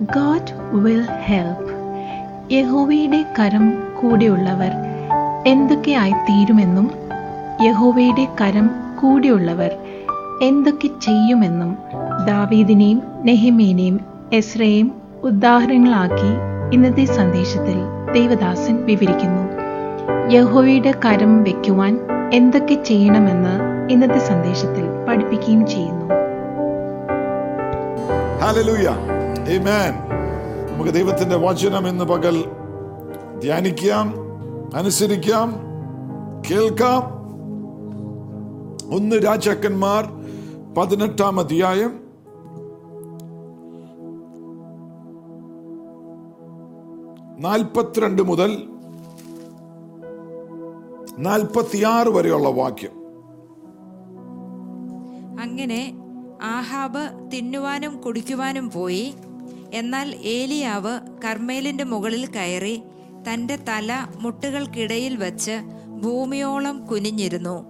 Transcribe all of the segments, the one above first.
God will help യഹോവയുടെ കരം കൂടെയുള്ളവർ എന്തൊക്കെയായി തീരുമെന്നും യഹോവയുടെ കരം കൂടെയുള്ളവർ എന്തൊക്കെ ചെയ്യുമെന്നും ദാവീദിനെയും നെഹിമേനെയും എസ്രയെയും ഉദാഹരണങ്ങളാക്കി ഇന്നത്തെ സന്ദേശത്തിൽ ദേവദാസൻ വിവരിക്കുന്നു. യഹോവയുടെ കരം വയ്ക്കുവാൻ എന്തൊക്കെ ചെയ്യണമെന്ന് ഇന്നത്തെ സന്ദേശത്തിൽ പഠിപ്പിക്കുകയും ചെയ്യുന്നു. നമുക്ക് ദൈവത്തിന്റെ വചനം ഇന്ന് പകൽ ധ്യാനിക്കാം അനുസരിക്കാം കേൾക്കാം. ഒന്ന് രാജാക്കന്മാർ പതിനെട്ടാം അധ്യായം. നാൽപ്പത്തിരണ്ട് മുതൽ നാൽപ്പത്തിയാറ് വരെയുള്ള വാക്യം. അങ്ങനെ ആഹാബ് തിന്നുവാനും കുടിക്കുവാനും പോയി. എന്നാൽ ഏലിയാവ് കർമ്മേലിന്റെ മുകളിൽ കയറി തന്റെ തല മുട്ടുകൾക്കിടയിൽ വച്ച് ഭൂമിയോളം കുനിഞ്ഞിരുന്നു.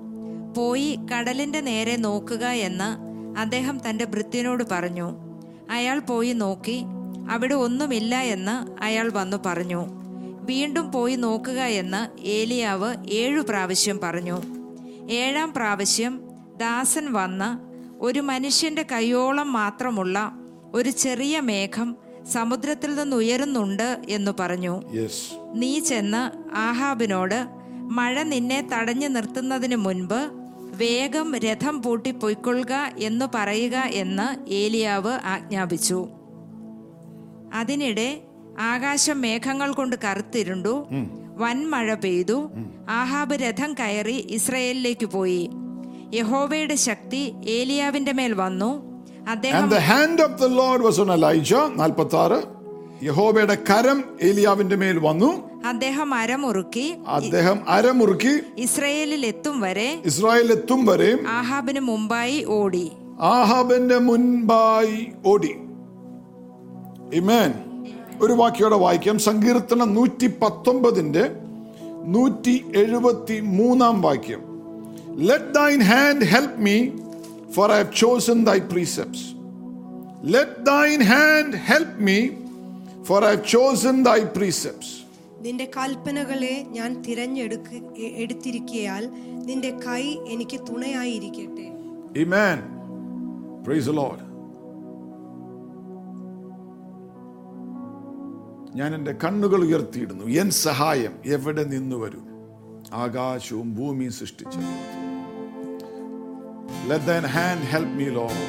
പോയി കടലിന്റെ നേരെ നോക്കുക എന്ന് അദ്ദേഹം തന്റെ ഭൃത്യനോട് പറഞ്ഞു. അയാൾ പോയി നോക്കി. അവിടെ ഒന്നുമില്ല എന്ന് അയാൾ വന്നു പറഞ്ഞു. വീണ്ടും പോയി നോക്കുക എന്ന് ഏലിയാവ് ഏഴു പ്രാവശ്യം പറഞ്ഞു. ഏഴാം പ്രാവശ്യം ദാസൻ വന്ന് ഒരു മനുഷ്യന്റെ കൈയോളം മാത്രമുള്ള ഒരു ചെറിയ മേഘം സമുദ്രത്തിൽ നിന്ന് ഉയരുന്നുണ്ട് എന്ന് പറഞ്ഞു. നീ ചെന്ന് ആഹാബിനോട് മഴ നിന്നെ തടഞ്ഞു നിർത്തുന്നതിന് മുൻപ് വേഗം രഥം പൂട്ടി പൊയ്ക്കൊള്ളുക എന്ന് പറയുക എന്ന് ഏലിയാവ് ആജ്ഞാപിച്ചു. അതിനിടെ ആകാശം മേഘങ്ങൾ കൊണ്ട് കറുത്തിരുണ്ടു. വൻമഴ പെയ്തു. ആഹാബ് രഥം കയറി ഇസ്രയേലിലേക്ക് പോയി. യഹോവയുടെ ശക്തി ഏലിയാവിന്റെ മേൽ വന്നു. അദ്ദേഹം And the hand of the Lord was on Elijah, നാൽപ്പത്തി ആറ് യഹോബയുടെ കരം ഏലിയാവിന്റെ മേൽ വന്നു. അദ്ദേഹം അരമുറുക്കി. അദ്ദേഹം അരമുറുക്കി. ഇസ്രയേലിൽ എത്തും വരെ ഇസ്രായേലിൽ എത്തും വരെ ആഹാബിന് മുമ്പായി ഓടി. ആഹാബിന്റെ മുൻപായി ഓടി. ഇമേൻ ഒരു വാക്യോടെ വായിക്കാം. സങ്കീർത്തനം നൂറ്റി പത്തൊമ്പതിന്റെ നൂറ്റി എഴുപത്തി മൂന്നാം വാക്യം. Let thine hand help me for I have chosen thy precepts. Let thine hand help me, for I have chosen thy precepts. നിന്റെ കൽപ്പനകളെ ഞാൻ തിരഞ്ഞെടുക്ക എടുത്തിരിക്കയാൽ നിന്റെ കൈ എനിക്ക് തുണയായിരിക്കട്ടെ Amen. Praise the Lord. ഞാൻ എന്റെ കണ്ണുകൾ ഉയർത്തിയിടുന്നു എൻ സഹായം എവിടെ നിന്ന് വരും ആകാശവും ഭൂമിയും സൃഷ്ടിച്ച Let thine hand help me, Lord.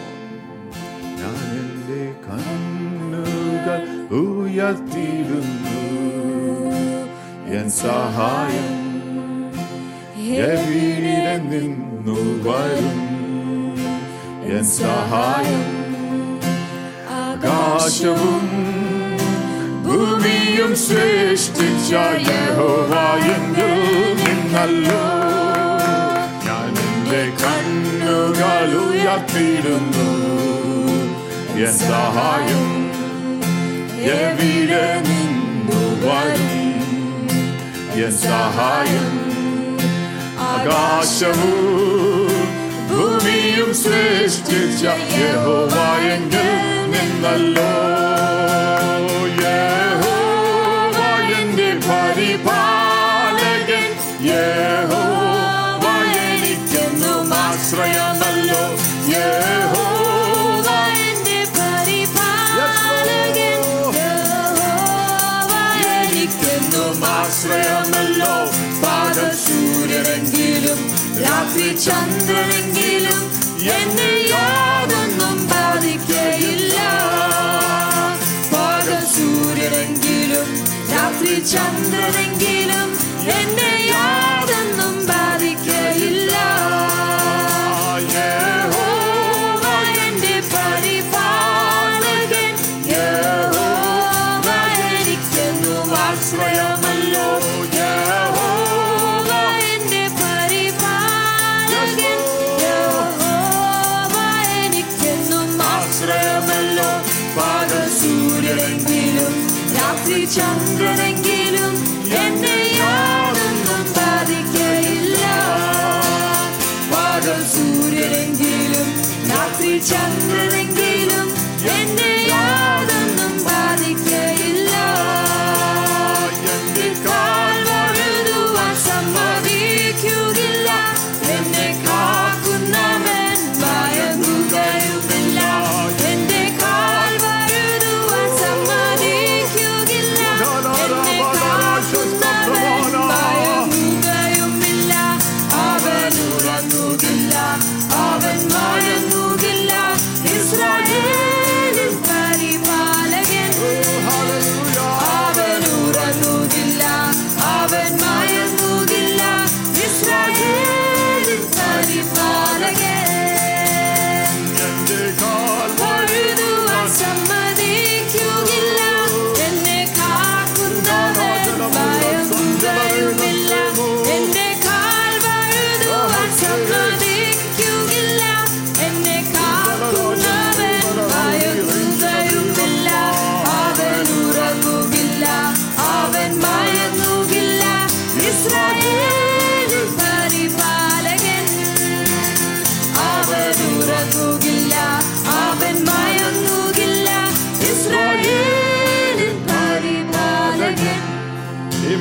ഞാൻ എന്റെ കണ്ണുകൾ ഉയർത്തിയിടുന്നു. എൻ സഹായം എവിടെ നിന്നു വരും എൻ സഹായം ആകാശവും ഭൂമിയും സൃഷ്ടിച്ച യഹോവായെങ്കിൽ നിന്നല്ലോ. എന്റെ കണ്ണുകൾ ഉയർത്തിയിടുന്നു എൻ സഹായം എവിടെ നിന്നു വരും? എൻ സഹായം ആകാശവും ഭൂമിയും സൃഷ്ടിച്ച യഹോവായെങ്കിൽ നിന്നല്ലോ. Sheltering. Ringa.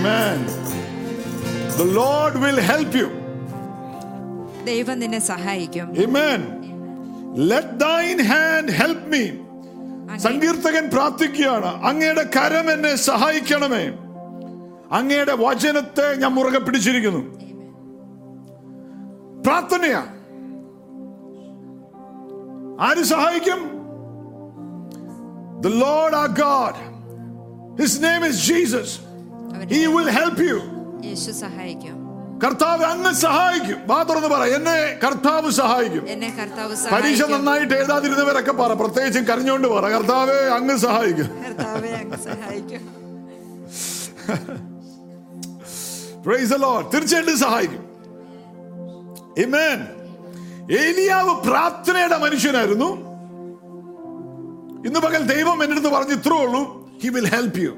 Amen. The Lord will help you. ദൈവം നിന്നെ സഹായിക്കും Amen. Let thine hand help me. സങ്കീർത്തകൻ പ്രാർത്ഥിക്കുകയാണ് അങ്ങയുടെ കരം എന്നെ സഹായിക്കണമേ അങ്ങയുടെ വചനത്തെ ഞാൻ മുറുകെ പിടിച്ചിരിക്കുന്നു പ്രാർത്ഥനയാ ആര് സഹായിക്കും The Lord our God. His name is Jesus. He will help you. യേശു സഹായിക്കും. കർത്താവ് അങ്ങ് സഹായിക്കും. വാ തുറന്ന് പറ. എന്നെ കർത്താവ് സഹായിക്കും. എന്നെ കർത്താവ് പരീക്ഷ നന്നായിട്ട് എഴുതാതിരുന്നവരൊക്കെ പറ. പ്രത്യേകിച്ചും കരഞ്ഞോണ്ട് പറ. കർത്താവെ അങ്ങ് സഹായിക്കും. തീർച്ചയായിട്ടും സഹായിക്കും. Amen. ഏലിയാവ് പ്രാർത്ഥനയുടെ മനുഷ്യനായിരുന്നു. ഇന്ന് പകൽ ദൈവം എന്റെ അടുത്ത് പറഞ്ഞു ഇത്രേ ഉള്ളൂ. ഹി വിൽ ഹെൽപ്പ് യു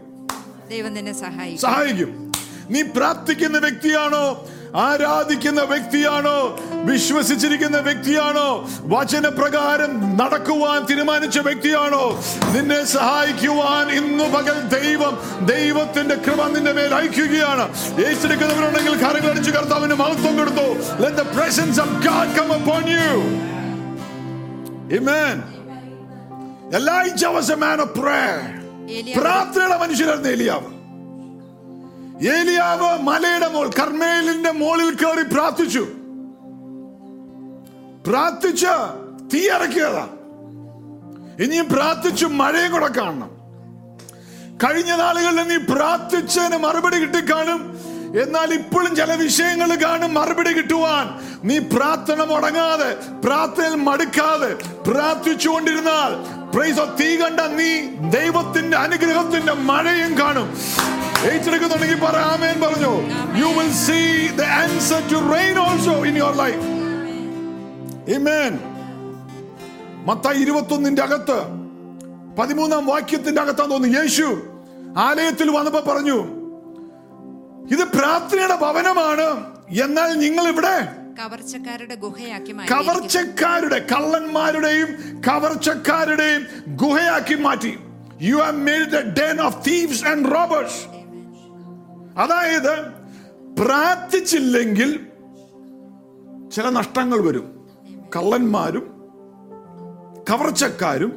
ദൈവം നിന്നെ സഹായിക്കും. നീ പ്രാർത്ഥിക്കുന്ന വ്യക്തിയാണോ? ആരാധിക്കുന്ന വ്യക്തിയാണോ? വിശ്വസിച്ചിരിക്കുന്ന വ്യക്തിയാണോ? വചനപ്രകാരം നടക്കുവാൻ തീരുമാനിച്ച വ്യക്തിയാണോ? നിന്നെ സഹായിക്കുവാൻ ഇന്ന് പകൽ ദൈവം ദൈവത്തിന്റെ കൃപ നിന്റെ മേൽ അയക്കുകയാണ്. ഏറ്റെടുക്കുന്നവരുണ്ടെങ്കിൽ അടിച്ചു കർത്താവിന് മഹത്വം കൊടുത്തു. Let the presence of God come upon you. Amen. Elijah was a man of prayer. പ്രാർത്ഥനയുടെ മനുഷ്യരായിരുന്നു ഏലിയാവ്. ഏലിയാവ് മലയുടെ മോൾ കർമ്മേലിന്റെ മോളിൽ കയറി പ്രാർത്ഥിച്ചു. പ്രാർത്ഥിച്ച് തീ ഇറക്കിയതാ ഇനിയും പ്രാർത്ഥിച്ചു മഴയും കൂടെ കാണണം. കഴിഞ്ഞ നാളുകളിൽ നീ പ്രാർത്ഥിച്ചതിന് മറുപടി കിട്ടിക്കാണും എന്നാൽ ഇപ്പോഴും ചില വിഷയങ്ങൾ കാണും മറുപടി കിട്ടുവാൻ. നീ പ്രാർത്ഥന മുടങ്ങാതെ പ്രാർത്ഥനയിൽ മടുക്കാതെ പ്രാർത്ഥിച്ചുകൊണ്ടിരുന്നാൽ തീ കണ്ട നീ ദൈവത്തിന്റെ അനുഗ്രഹത്തിന്റെ മഴയും കാണും. ഏറ്റെടുക്കുന്നുണ്ടെങ്കിൽ പറ ആമേൻ പറഞ്ഞു. You will see the answer to rain also in your life Amen. Mathai ഇരുപത്തൊന്നിന്റെ അകത്ത് പതിമൂന്നാം വാക്യത്തിന്റെ അകത്താന്ന് തോന്നുന്നു യേശു ആലയത്തിൽ വന്നപ്പോ പറഞ്ഞു ഇത് പ്രാർത്ഥനയുടെ ഭവനമാണ് എന്നാൽ നിങ്ങൾ ഇവിടെ കവർച്ചക്കാരുടെ ഗുഹയാക്കി കള്ളന്മാരുടെയും കവർച്ചക്കാരുടെയും ഗുഹയാക്കി മാറ്റി. You have made the of thieves and robbers അതായത് പ്രാർത്ഥിച്ചില്ലെങ്കിൽ ചില നഷ്ടങ്ങൾ വരും. കള്ളന്മാരും കവർച്ചക്കാരും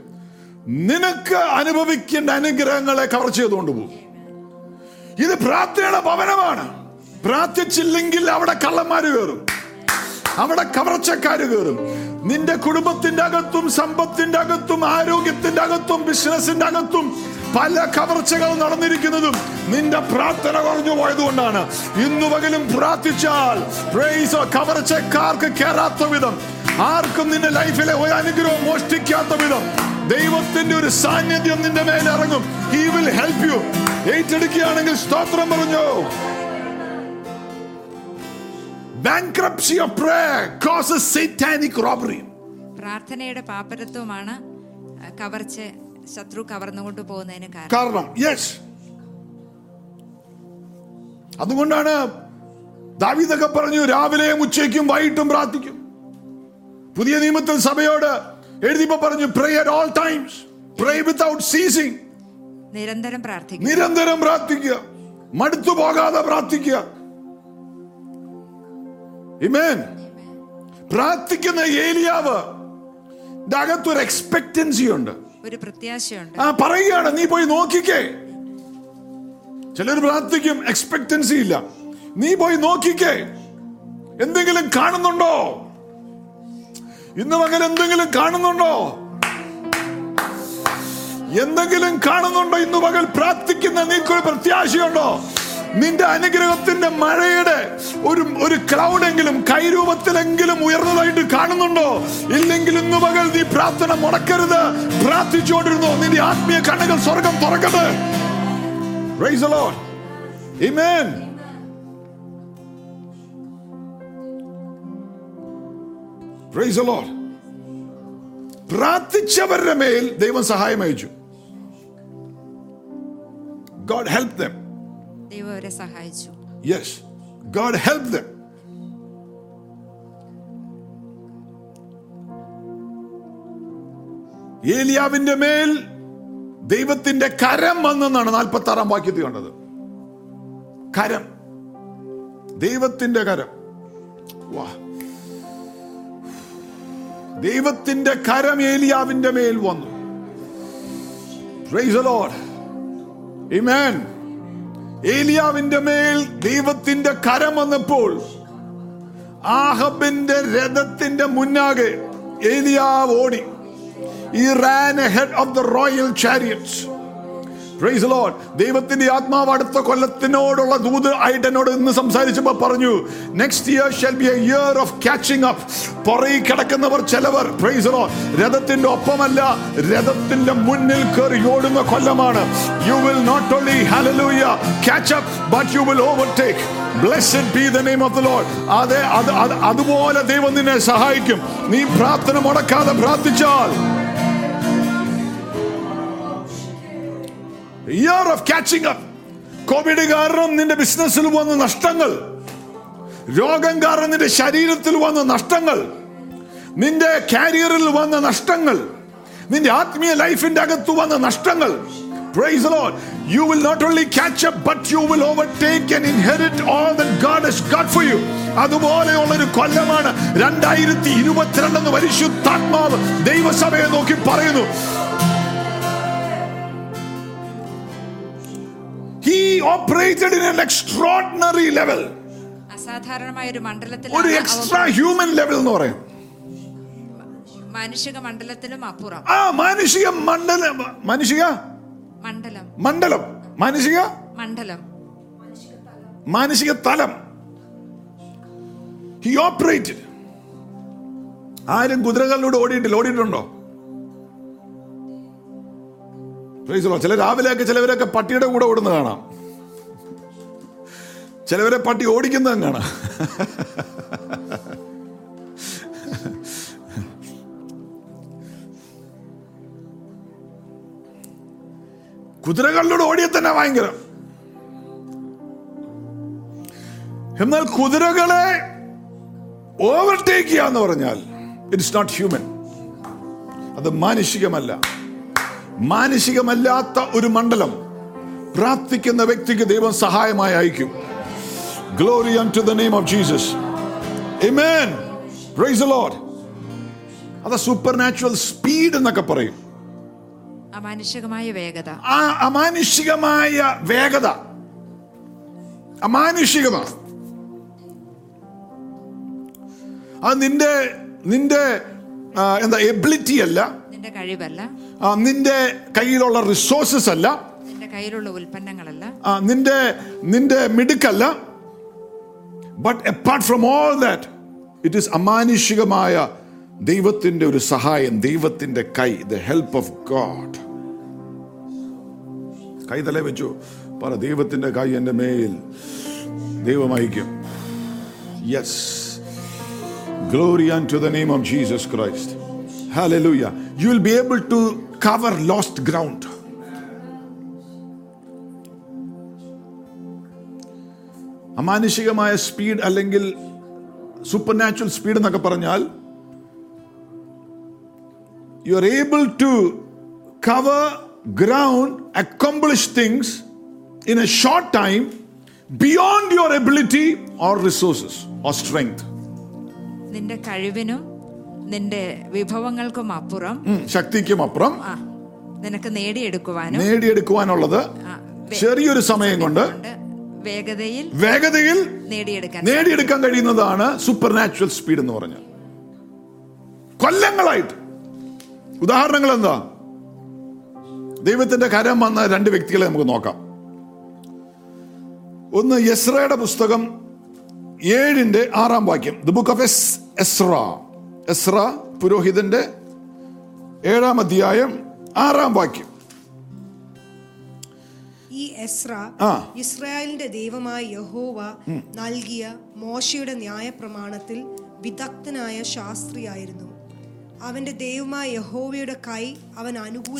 നിനക്ക് അനുഭവിക്കേണ്ട അനുഗ്രഹങ്ങളെ കവർ ചെയ്തുകൊണ്ട് പോകും. ഇത് പ്രാർത്ഥനയുടെ ഭവനമാണ്. പ്രാർത്ഥിച്ചില്ലെങ്കിൽ അവിടെ കള്ളന്മാര് കയറും. അവിടെ കവർച്ചക്കാർ കയറും. നിന്റെ കുടുംബത്തിന്റെ അകത്തും സമ്പത്തിന്റെ അകത്തും ആരോഗ്യത്തിന്റെ അകത്തും ബിസിനസിന്റെ അകത്തും പല കവർച്ചകൾ നടന്നിരിക്കുന്നതും നിന്റെ പ്രാർത്ഥന കുറഞ്ഞു പോയതുകൊണ്ടാണ്. ഇന്നു പകലും പ്രാർത്ഥിച്ചാൽ കവർച്ചക്കാർക്ക് കയറാത്ത വിധം ആർക്കും നിന്റെ ലൈഫിലെ ഒരു അനുഗ്രഹം മോഷ്ടിക്കാത്ത വിധം ദൈവത്തിന്റെ ഒരു സാന്നിധ്യം നിന്റെ മേലിറങ്ങും. ഹി വിൽ ഹെൽപ് യു ഏറ്റെടുക്കുകയാണെങ്കിൽ സ്തോത്രം പറഞ്ഞു? Bankruptcy of prayer causes satanic robbery. പ്രാർത്ഥനയുടെ പാപ്പരത്വമാണ് അഹ്, കവർച്ച ശത്രു കവർന്നുകൊണ്ട് പോകുന്നതിന് കാരണം. യെസ് അതുകൊണ്ടാണ് ദാവിദൊക്കെ പറഞ്ഞു രാവിലെയും ഉച്ചയ്ക്കും വൈകിട്ടും പ്രാർത്ഥിക്കും. പുതിയ നിയമത്തിൽ സഭയോട് എഴുതിപ്പോ പറഞ്ഞു pray at all times pray without ceasing നിരന്തരം പ്രാർത്ഥിക്കുക. നിരന്തരം പ്രാർത്ഥിക്കുക. മടുത്തു പോകാതെ പ്രാർത്ഥിക്കുക. Amen. പ്രാർത്ഥിക്കുന്ന ഏലിയാവ് അകത്തൊരു എക്സ്പെക്ടൻസി ഉണ്ട്. ഒരു പ്രത്യാശയുണ്ട്. ആ പറയുകയാണ് നീ പോയി നോക്കിക്കേ. ചിലർ പ്രാർത്ഥിക്കും എക്സ്പെക്ടൻസി ഇല്ല. നീ പോയി നോക്കിക്കേ. എന്തെങ്കിലും കാണുന്നുണ്ടോ? ഇന്ന് മകൻ എന്തെങ്കിലും കാണുന്നുണ്ടോ? എന്തെങ്കിലും കാണുന്നുണ്ടോ? ഇന്ന് മകൾ പ്രാർത്ഥിക്കുന്ന നീക്കൊരു പ്രത്യാശയുണ്ടോ? നിന്റെ അനുഗ്രഹത്തിന്റെ മഴയുടെ ഒരു ഒരു ക്ലൗഡെങ്കിലും കൈരൂപത്തിലെങ്കിലും ഉയർന്നതായിട്ട് കാണുന്നുണ്ടോ? ഇല്ലെങ്കിൽ ഇന്ന് പകൽ നീ പ്രാർത്ഥന മുടക്കരുത്. പ്രാർത്ഥിച്ചുകൊണ്ടിരുന്നോ നിന്റെ ആത്മീയ കണ്ണുകൾ സ്വർഗം തുറക്കട്ടെ. പ്രാർത്ഥിച്ചവരുടെ മേൽ ദൈവം സഹായം അയച്ചു. ഗോഡ് ഹെൽപ് ദം ദൈവം അവരെ സഹായിച്ചു. യെസ് ഗോഡ് ഹെൽപ് ദം ഏലിയാവിന്റെ മേൽ ദൈവത്തിന്റെ കരം വന്നെന്നാണ് നാൽപ്പത്തി ആറാം വാക്യത്തിൽ കണ്ടത്. കരം. ദൈവത്തിന്റെ കരം. വാ. ദൈവത്തിന്റെ കരം ഏലിയാവിന്റെ മേൽ വന്നു. Praise the Lord. ഏലിയാവിന്റെ മേൽ ദൈവത്തിന്റെ കരം വന്നപ്പോൾ ആഹബിന്റെ രഥത്തിന്റെ മുന്നാകെ ഏലിയാവ് ഓടി. He ran head of the royal chariots ദൈവത്തിന്റെ ആത്മാവ് അടുത്ത കൊല്ലത്തിനോടുള്ള ദൂത് ആയിട്ട് എന്നോട് ഇന്ന് സംസാരിച്ചപ്പോൾ പറഞ്ഞു next year shall be a year of catching up പുറകിൽ കിടക്കുന്നവർ ചിലവർ പ്രൈസ് ലോഡ് രഥത്തിന്റെ ഒപ്പമല്ല രഥത്തിന്റെ മുന്നിൽ കയറി ഓടുന്ന കൊല്ലമാണ്. You will not only hallelujah up but you will overtake. Blessed be the name of the lord. അതെ അത് അത് അതുപോലെ ദൈവം നിന്നെ സഹായിക്കും. നീ പ്രാർത്ഥന മുടക്കാതെ പ്രാർത്ഥിച്ചാൽ year of catching up Covid കാരണം നിന്റെ ബിസിനസ്സിൽ വന്ന നഷ്ടങ്ങൾ. രോഗം കാരണം നിന്റെ ശരീരത്തിൽ വന്ന നഷ്ടങ്ങൾ. നിന്റെ കാരിയറിൽ വന്ന നഷ്ടങ്ങൾ. നിന്റെ ആത്മീയ ലൈഫിന്റെ അകത്ത് വന്ന നഷ്ടങ്ങൾ. Praise the Lord. You will not only catch up, but you will overtake and inherit all that God has got for you. അതുപോലെയുള്ള ഒരു കൊല്ലമാണ് രണ്ടായിരത്തി ഇരുപത്തിരണ്ടെന്ന് പരിശുദ്ധാത്മാവ് ദൈവസഭയെ നോക്കി പറയുന്നു. He operated in an extraordinary level. അസാധാരണമായ ഒരു എക്സ്ട്രാ ഹ്യൂമൻ ലെവൽ എന്ന് പറയാം. അവ- മാനുഷിക മണ്ഡലത്തിലും അപ്പുറം. ആ മാനുഷിക മണ്ഡലം മാനുഷിക? മണ്ഡലം. മണ്ഡലം. മാനുഷിക? മണ്ഡലം. മാനസിക തലം. ഹി ഓപ്പറേറ്റഡ് ആരും കുതിരകളിലൂടെ ഓടിയിട്ടില്ല. ഓടിയിട്ടുണ്ടോ? ചില രാവിലെയൊക്കെ ചിലവരൊക്കെ പട്ടിയുടെ കൂടെ ഓടുന്നത് കാണാം. ചിലവരെ പട്ടി ഓടിക്കുന്നതും കാണാം. കുതിരകളിലൂടെ ഓടിയ തന്നെ ഭയങ്കരം. എന്നാൽ കുതിരകളെ ഓവർടേക്ക് ചെയ്യാന്ന് പറഞ്ഞാൽ ഇറ്റ്സ് നോട്ട് ഹ്യൂമൻ അത് മാനുഷികമല്ല. മാനുഷികമല്ലാത്ത ഒരു മണ്ഡലം പ്രാർത്ഥിക്കുന്ന വ്യക്തിക്ക് ദൈവം സഹായമായി അയക്കും. Glory to the name of Jesus Amen. Praise the Lord. അത് സൂപ്പർ നാച്ചുറൽ സ്പീഡ് എന്നൊക്കെ പറയും. അമാനുഷികമായ വേഗത. ആ അമാനുഷികമായ വേഗത. അമാനുഷികമാണ്. അത് നിന്റെ നിന്റെ എന്താ എബിലിറ്റി അല്ല. നിന്റെ കഴിവല്ല? നിന്റെ കയ്യിലുള്ള റിസോഴ്സസ് അല്ല. നിന്റെ കയ്യിലുള്ള ഉൽപ്പന്നങ്ങളല്ല? നിന്റെ നിന്റെ മിടുക്കല്ല. But apart from all that it is അമാനുഷികമായ ദൈവത്തിന്റെ ഒരു സഹായം ദൈവത്തിന്റെ കൈ ദ ഹെൽപ്പ് ഓഫ് ഗോഡ് കൈ തലേ വെച്ചു. പറ ദൈവത്തിന്റെ കൈ എന്റെ മേൽ ദൈവം അയക്കും. Yes glory to the name of Jesus Christ Hallelujah. You will be able to cover lost ground. അമാനുഷികമായ സ്പീഡ് അല്ലെങ്കിൽ സൂപ്പർ നാച്ചുറൽ സ്പീഡ് എന്നൊക്കെ പറഞ്ഞാൽ you are able to cover ground accomplish things in a short time beyond your ability or resources or strength നിന്റെ കഴിവിനും നിന്റെ വിഭവങ്ങൾക്കും അപ്പുറം ശക്തിക്കും അപ്പുറം നിനക്ക് നേടിയെടുക്കുവാനും നേടിയെടുക്കുവാനുള്ളത് ചെറിയൊരു സമയം കൊണ്ട് കൊണ്ട് വേഗതയിൽ വേഗതയിൽ നേടിയെടുക്കാൻ നേടിയെടുക്കാൻ കഴിയുന്നതാണ് സൂപ്പർ നാച്ചുറൽ സ്പീഡ് എന്ന് പറഞ്ഞ. കൊല്ലങ്ങളായിട്ട്. ഉദാഹരണങ്ങൾ എന്താ? ദൈവത്തിന്റെ കരം വന്ന രണ്ട് വ്യക്തികളെ നമുക്ക് നോക്കാം. ഒന്ന് യെസ്രയുടെ പുസ്തകം ഏഴിന്റെ ആറാം വാക്യം. ദ ബുക്ക് ഓഫ് എസ് എസ്ര എസ്ര പുരോഹിതന്റെ ഏഴാം അധ്യായം ആറാം വാക്യം. ഈ എസ്ര ഇസ്രായേലിന്റെ ദൈവമായ യഹോവ നൽകിയ മോശയുടെ ന്യായ പ്രമാണത്തിൽ വിദഗ്ധനായ ശാസ്ത്രിയായിരുന്നു. അവന്റെ ദൈവമായ യഹോവയുടെ കൈ അവൻ അനുകൂല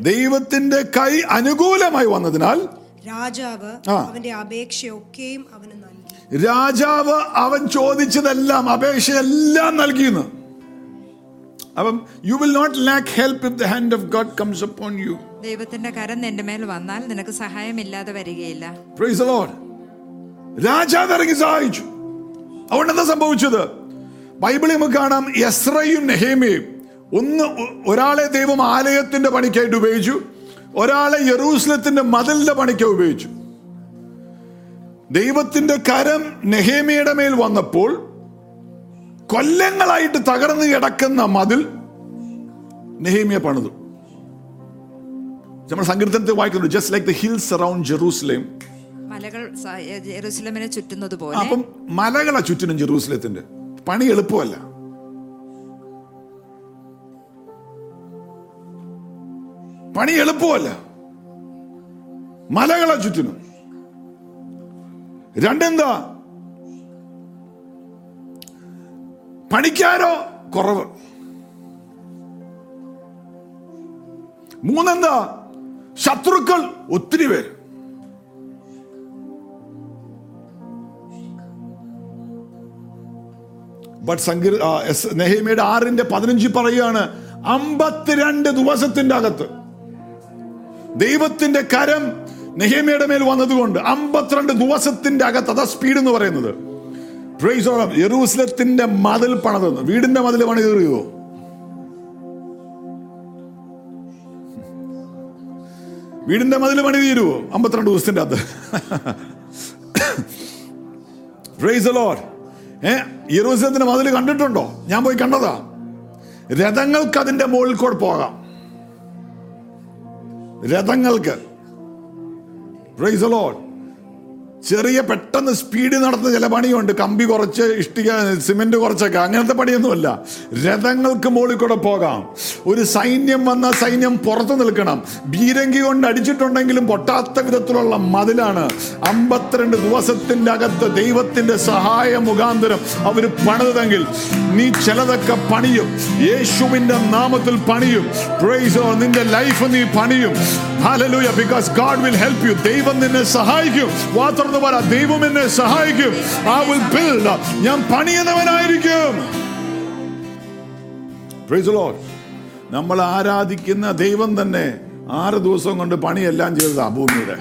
ദൈവത്തിന്റെ കൈ അനുകൂലമായി വന്നതിനാൽ രാജാവ് അവന്റെ അപേക്ഷയൊക്കെയും അവന് രാജാവ് അവൻ ചോദിച്ചതെല്ലാം അപേക്ഷയെല്ലാം നൽകിയെന്ന്. അപ്പം you will not lack help if the hand of God comes upon you ദൈവത്തിന്റെ കരം നിന്റെ മേൽ വന്നാൽ നിനക്ക് സഹായമില്ലാതെ വരികയില്ല. പ്രൈസ് ദ ലോർഡ് രാജാവ് ഇറങ്ങി സഹായിച്ചു. അതുകൊണ്ട് എന്താ സംഭവിച്ചത്? ബൈബിളിൽ നമുക്ക് കാണാം എസ്രയും നെഹേമയും ഒന്ന് ഒരാളെ ദൈവം ആലയത്തിന്റെ പണിക്കായിട്ട് ഉപയോഗിച്ചു ഒരാളെ യെറൂസലത്തിന്റെ മതിലിന്റെ പണിക്കായി ഉപയോഗിച്ചു. ദൈവത്തിന്റെ കരം നെഹേമിയുടെ മേൽ വന്നപ്പോൾ കൊല്ലങ്ങളായിട്ട് തകർന്നു കിടക്കുന്ന മതിൽ നെഹേമിയ പണിതു. നമ്മൾ സങ്കീർത്തനത്തിൽ വായിക്കുന്നു just like the hills around Jerusalem മലകൾ ചുറ്റുന്നത് പോലെ. അപ്പം മലകളെ ചുറ്റിനും ജെറൂസലത്തിന്റെ. പണി എളുപ്പമല്ല. പണി എളുപ്പമല്ല. മലകളെ ചുറ്റിനും. രണ്ടെന്താ? പണിക്കാരോ? കുറവ്. മൂന്നെന്താ? ശത്രുക്കൾ ഒത്തിരി പേര്. ബട്ട് സംഗീർ നെഹേമിയുടെ ആറിന്റെ പതിനഞ്ച് പറയുകയാണ് അമ്പത്തിരണ്ട് ദിവസത്തിന്റെ അകത്ത് ദൈവത്തിന്റെ കരം നെഹേമിയുടെ മേൽ വന്നതുകൊണ്ട് അമ്പത്തിരണ്ട് ദിവസത്തിന്റെ അകത്ത് അതാ സ്പീഡ് എന്ന് പറയുന്നത്. യെറൂസലത്തിന്റെ. മതിൽ പണിതെന്ന്. വീടിന്റെ മതിൽ പണി കയറിയോ? വീടിന്റെ മതിൽ പണി തീരുവോ? അമ്പത്തിരണ്ട് ദിവസത്തിന്റെ അകത്ത്. പ്രൈസ് ഏ യെറൂസലത്തിന്റെ മതിൽ കണ്ടിട്ടുണ്ടോ? ഞാൻ പോയി കണ്ടതാ. രഥങ്ങൾക്ക് അതിന്റെ മുകളിൽ കൂടെ പോകാം. രഥങ്ങൾക്ക് പ്രൈസ് ലോഡ് ചെറിയ പെട്ടെന്ന് സ്പീഡിൽ നടത്തുന്ന ചില പണിയുണ്ട്. കമ്പി കുറച്ച് ഇഷ്ടിക സിമെന്റ് കുറച്ചൊക്കെ. അങ്ങനത്തെ പണിയൊന്നുമല്ല. രഥങ്ങൾക്ക് മുകളിൽ കൂടെ പോകാം. ഒരു സൈന്യം വന്ന സൈന്യം പുറത്തു നിൽക്കണം. ബീരങ്കി കൊണ്ട് അടിച്ചിട്ടുണ്ടെങ്കിലും പൊട്ടാത്ത വിധത്തിലുള്ള മതിലാണ്. അമ്പത്തിരണ്ട് ദിവസത്തിന്റെ അകത്ത് ദൈവത്തിന്റെ സഹായ മുഖാന്തരം അവർ പണിതെങ്കിൽ നീ ചിലതൊക്കെ പണിയും. യേശുവിന്റെ നാമത്തിൽ പണിയും. നിന്റെ ലൈഫ് നീ പണിയും. Because God will help you. ദൈവം നിന്നെ സഹായിക്കും. തുറന്ന് പറ ദൈവം എന്നെ സഹായിക്കും ഐ വിൽ ബിൽഡ് ഞാൻ പണിയുന്നവനായിരിക്കും. നമ്മൾ ആരാധിക്കുന്ന ദൈവം തന്നെ ആറ് ദിവസം കൊണ്ട് പണിയെല്ലാം ചെയ്തതാ ഭൂമിയുടെ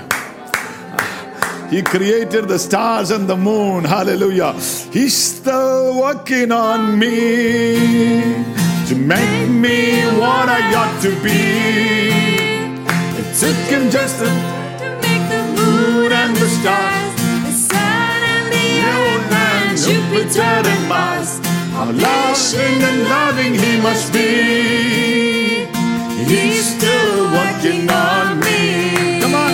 He created the stars and the moon. Hallelujah. He's still working on me to make me what I ought to be. It took him just a stars, the sun and the earth and Jupiter and Mars. how loving and loving he must be. He's still working on me. Come on.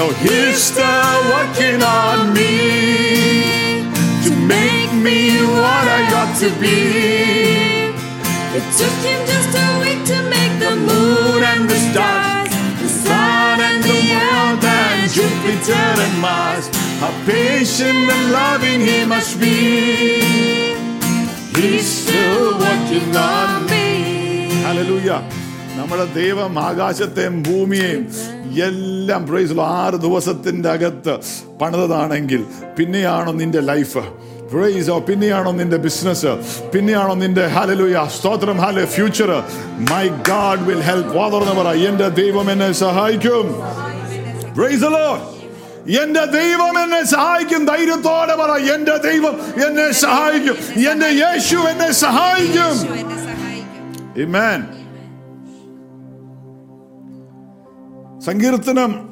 Oh, he's still working on me to make me what I ought to be. It took him just a week to make the moon and the stars, the sun and the earth and Jupiter and Mars. How patient and loving he must be. He's still working on me. Hallelujah. നമ്മുടെ ദൈവം ആകാശത്തെയും ഭൂമിയെയും എല്ലാം price ആറ് ദിവസത്തിന്റെ അകത്ത് പണിതതാണെങ്കിൽ പിന്നെയാണോ നിന്റെ life പ്രൈസോ പിന്നെയാണോ നിന്റെ ബിസിനസ് പിന്നെയാണോ നിന്റെ ഹാലലുയ സ്തോത്രം ഹാല future my God will help വാതർന്ന് പറ എന്റെ ദൈവം എന്നെ സഹായിക്കും. എന്റെ ദൈവം എന്നെ സഹായിക്കും. ധൈര്യത്തോടെ പറ എന്റെ ദൈവം എന്നെ സഹായിക്കും. എന്റെ യേശു എന്നെ സഹായിക്കും. സങ്കീർത്തനം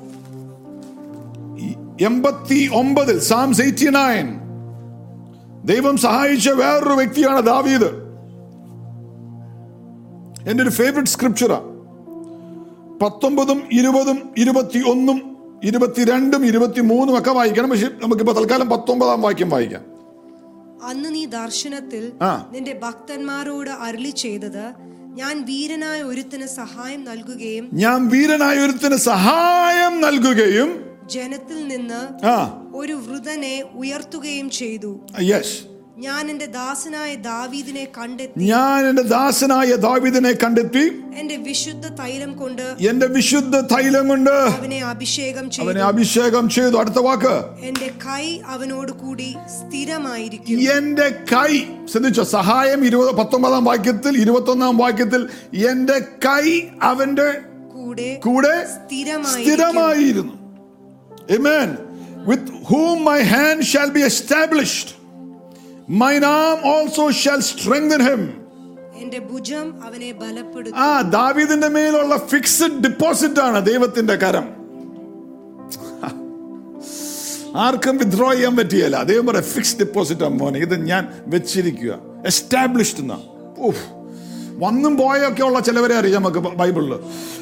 എൺപത്തി ഒമ്പതിൽ സാംസ് എയ്റ്റി നയൻ ദൈവം സഹായിച്ച വേറൊരു വ്യക്തിയാണ് ദാവീദ്. എന്റെ ഒരു ഫേവററ്റ് സ്ക്രിപ്ചറാണ് പത്തൊമ്പതും ഇരുപതും ഇരുപത്തി ഒന്നും ഇരുപത്തിരണ്ടും ഇരുപത്തി മൂന്നും ഒക്കെ വായിക്കണം. പക്ഷെ നമുക്കിപ്പോ തൽക്കാലം പത്തൊമ്പതാം വാക്യം വായിക്കാം. അന്ന് നീ ദർശനത്തിൽ നിന്റെ ഭക്തന്മാരോട് അരുളി ചെയ്തത് ഞാൻ വീരനായ ഒരുത്തിന് സഹായം നൽകുകയും ഞാൻ വീരനായ ഒരുത്തിന് സഹായം നൽകുകയും ജനത്തിൽ നിന്ന് ഒരു വൃതനെ ഉയർത്തുകയും ചെയ്തു. യെസ് ഞാൻ എന്റെ ദാസനായ ദാവീദിനെ കണ്ടെത്തി. ഞാൻ എന്റെ ദാസനായ ദാവിദിനെ കണ്ടെത്തി. എന്റെ വിശുദ്ധ തൈലം കൊണ്ട് എന്റെ വിശുദ്ധ തൈലം കൊണ്ട് അവനെ അഭിഷേകം അവനെ ചെയ്തു അഭിഷേകം ചെയ്തു. അടുത്ത വാക്ക്. എന്റെ കൈ അവനോട് കൂടി സ്ഥിരമായിരിക്കും. എന്റെ കൈ ശ്രദ്ധിച്ചോ സഹായം ഇരുപത് പത്തൊമ്പതാം വാക്യത്തിൽ ഇരുപത്തൊന്നാം വാക്യത്തിൽ എന്റെ കൈ അവന്റെ കൂടെ കൂടെ സ്ഥിരമായിരുന്നു. Amen. with whom my hand shall be established. Mine arm also shall strengthen him. എന്റെ ഭുജം അവനെ ബലപ്പെടുത്തും. ആ ദാവീദിന്റെ മേലുള്ള ഫിക്സഡ് ഡിപ്പോസിറ്റ് ആണ് ദൈവത്തിന്റെ കരം. ആർക്കും വിത്ഡ്രോ ചെയ്യാൻ പറ്റിയല്ല. ദൈവം പറയാം ഫിക്സ് ഡിപ്പോസിറ്റ് ആ മോനെ ഇത് ഞാൻ വെച്ചിരിക്കുക എസ്റ്റാബ്ലിഷ്ഡ് എന്നാ ഉഫ്. വന്നും പോയൊക്കെ ഉള്ള ചിലവരെ അറിയാം നമുക്ക് ബൈബിളിൽ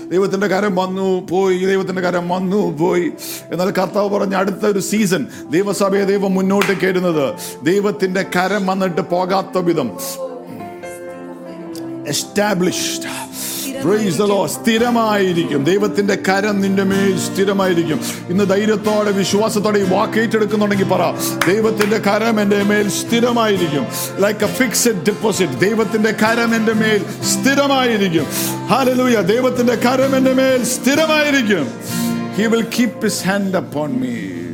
ദൈവത്തിന്റെ കരം വന്നു പോയി ദൈവത്തിന്റെ കരം വന്നു പോയി. എന്നാൽ കർത്താവ് പറഞ്ഞ അടുത്ത ഒരു സീസൺ ദൈവസഭയെ ദൈവം മുന്നോട്ട് കയറുന്നത് ദൈവത്തിന്റെ കരം വന്നിട്ട് പോകാത്ത വിധം. Established Lord. സ്ഥിരമായിരിക്കും. ദൈവത്തിന്റെ കരം നിന്റെ മേൽ സ്ഥിരമായിരിക്കും. ഇന്ന് ധൈര്യത്തോടെ വിശ്വാസത്തോടെ ഈ വാക്ക് ഏറ്റെടുക്കുന്നുണ്ടെങ്കിൽ പറ ദൈവത്തിന്റെ കരം എന്റെ മേൽ സ്ഥിരമായിരിക്കും. ലൈക്ക് എ ഫിക്സഡ് ഡെപ്പോസിറ്റ് ദൈവത്തിന്റെ കരം എന്റെ മേൽ സ്ഥിരമായിരിക്കും. ഹാലലൂയ ദൈവത്തിന്റെ കരം എന്റെ മേൽ സ്ഥിരമായിരിക്കും. He will keep his hand upon me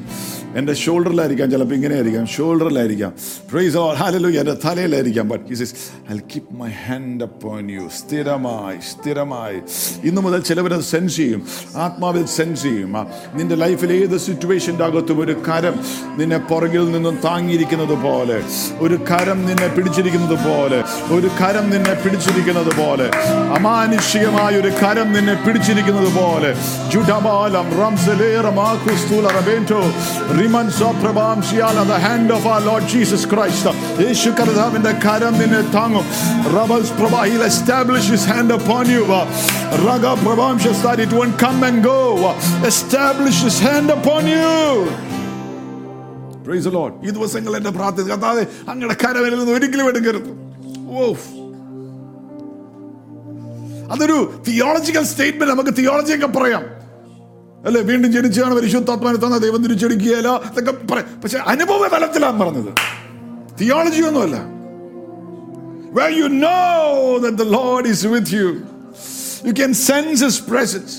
എന്റെ ഷോൾഡറിലായിരിക്കാം ചിലപ്പോൾ ഇങ്ങനെ ആയിരിക്കാം ഷോൾഡറിലായിരിക്കാം പ്രൈസ് ഓൾ ഹാലലൂയ എന്റെ തലയിലായിരിക്കാം. But is is I keep my hand upon you സ്ഥിരമായി സ്ഥിരമായി. ഇന്നു മുതൽ ചിലവരത് സെൻസ് ചെയ്യും. ആത്മാവിൽ സെൻസ് ചെയ്യും. നിന്റെ ലൈഫിൽ ഏത് സിറ്റുവേഷന്റെ അകത്തും ഒരു കരം നിന്നെ പുറകിൽ നിന്നും താങ്ങിയിരിക്കുന്നത് പോലെ ഒരു കരം നിന്നെ പിടിച്ചിരിക്കുന്നത് പോലെ ഒരു കരം നിന്നെ പിടിച്ചിരിക്കുന്നത് പോലെ അമാനുഷികമായ ഒരു കരം നിന്നെ പിടിച്ചിരിക്കുന്നത് പോലെ. ജുഡബാലം റംസലേറമാക്കുസ്തുല the hand of our Lord Jesus Christ. യേശു കർത്താവിന്റെ കരം നിന്നെ താങ്ങും റബൽസ് പ്രഭ he'll establish his hand upon you. Raga പ്രഭാം that it won't come and go. Establish his hand upon you. The Lord. ഈ ദിവസങ്ങൾ എന്റെ പ്രാർത്ഥന കർത്താവേ അങ്ങയുടെ കരവിൽ നിന്ന് ഒരിക്കലും എടുക്കരുത്. ഓഫ് അതൊരു തിയോളജിക്കൽ സ്റ്റേറ്റ്മെന്റ് നമുക്ക് തിയോളജിയൊക്കെ പറയാം. അല്ലെ വീണ്ടും ജനിച്ചാണ് പരിശുദ്ധാത്മാനെ തന്ന ദൈവം തിരിച്ചെടുക്കുകയല്ല ഇതൊക്കെ പറയാം പക്ഷെ അനുഭവ തലത്തിലാണ് പറഞ്ഞത് തിയോളജി ഒന്നുമല്ല where you know that the Lord is with you. You can sense His presence.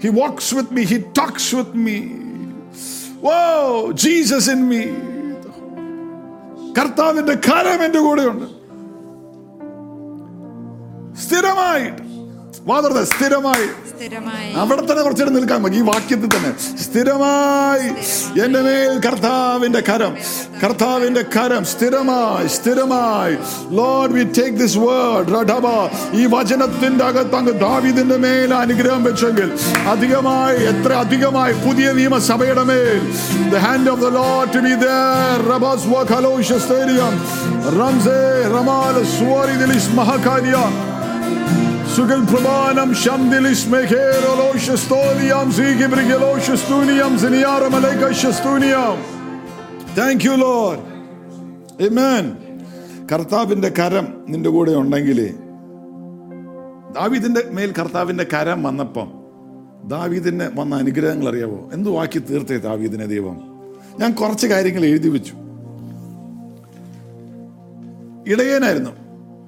He walks with me, He talks with me. Whoa, Jesus in me. കർത്താവിന്റെ കരം എന്റെ കൂടെയുണ്ട് സ്ഥിരമായിട്ട് വാതർത്ത സ്ഥിരമായി. അവിടെ തന്നെ കുറച്ചിട്ട് നിൽക്കാൻ മതി ഈ വാക്യത്തിൽ തന്നെ. സ്ഥിരമായി എന്റെ മേൽ കർത്താവിന്റെ കരം കർത്താവിന്റെ കരം. സ്ഥിരമായി സ്ഥിരമായി. Lord we take this word റഡബ ഈ വചനത്തിന്റെ അകത്ത് അങ്ങ് ദാവിദിന്റെ മേൽ അനുഗ്രഹം വെച്ചെങ്കിൽ അധികമായി എത്ര അധികമായി പുതിയ നിയമസഭയുടെ മേൽ the hand of the Lord to be there. റബസ് വഖലോഷ സ്റ്റേഡിയം. റംസേ റമാല സുവരി ദിലിസ് മഹകാരിയ. Maleka Shastuniam. Thank you, Lord. Amen. കർത്താവിന്റെ കരം നിന്റെ കൂടെ ഉണ്ടെങ്കിലേ ദാവീദിന്റെ മേൽ കർത്താവിന്റെ കരം വന്നപ്പം ദാവീദിന് വന്ന അനുഗ്രഹങ്ങൾ അറിയാവോ എന്തു വാക്കി തീർത്തേ ദാവീദിനെ ദൈവം ഞാൻ കുറച്ച് കാര്യങ്ങൾ എഴുതി വെച്ചു ഇടയനായിരുന്നു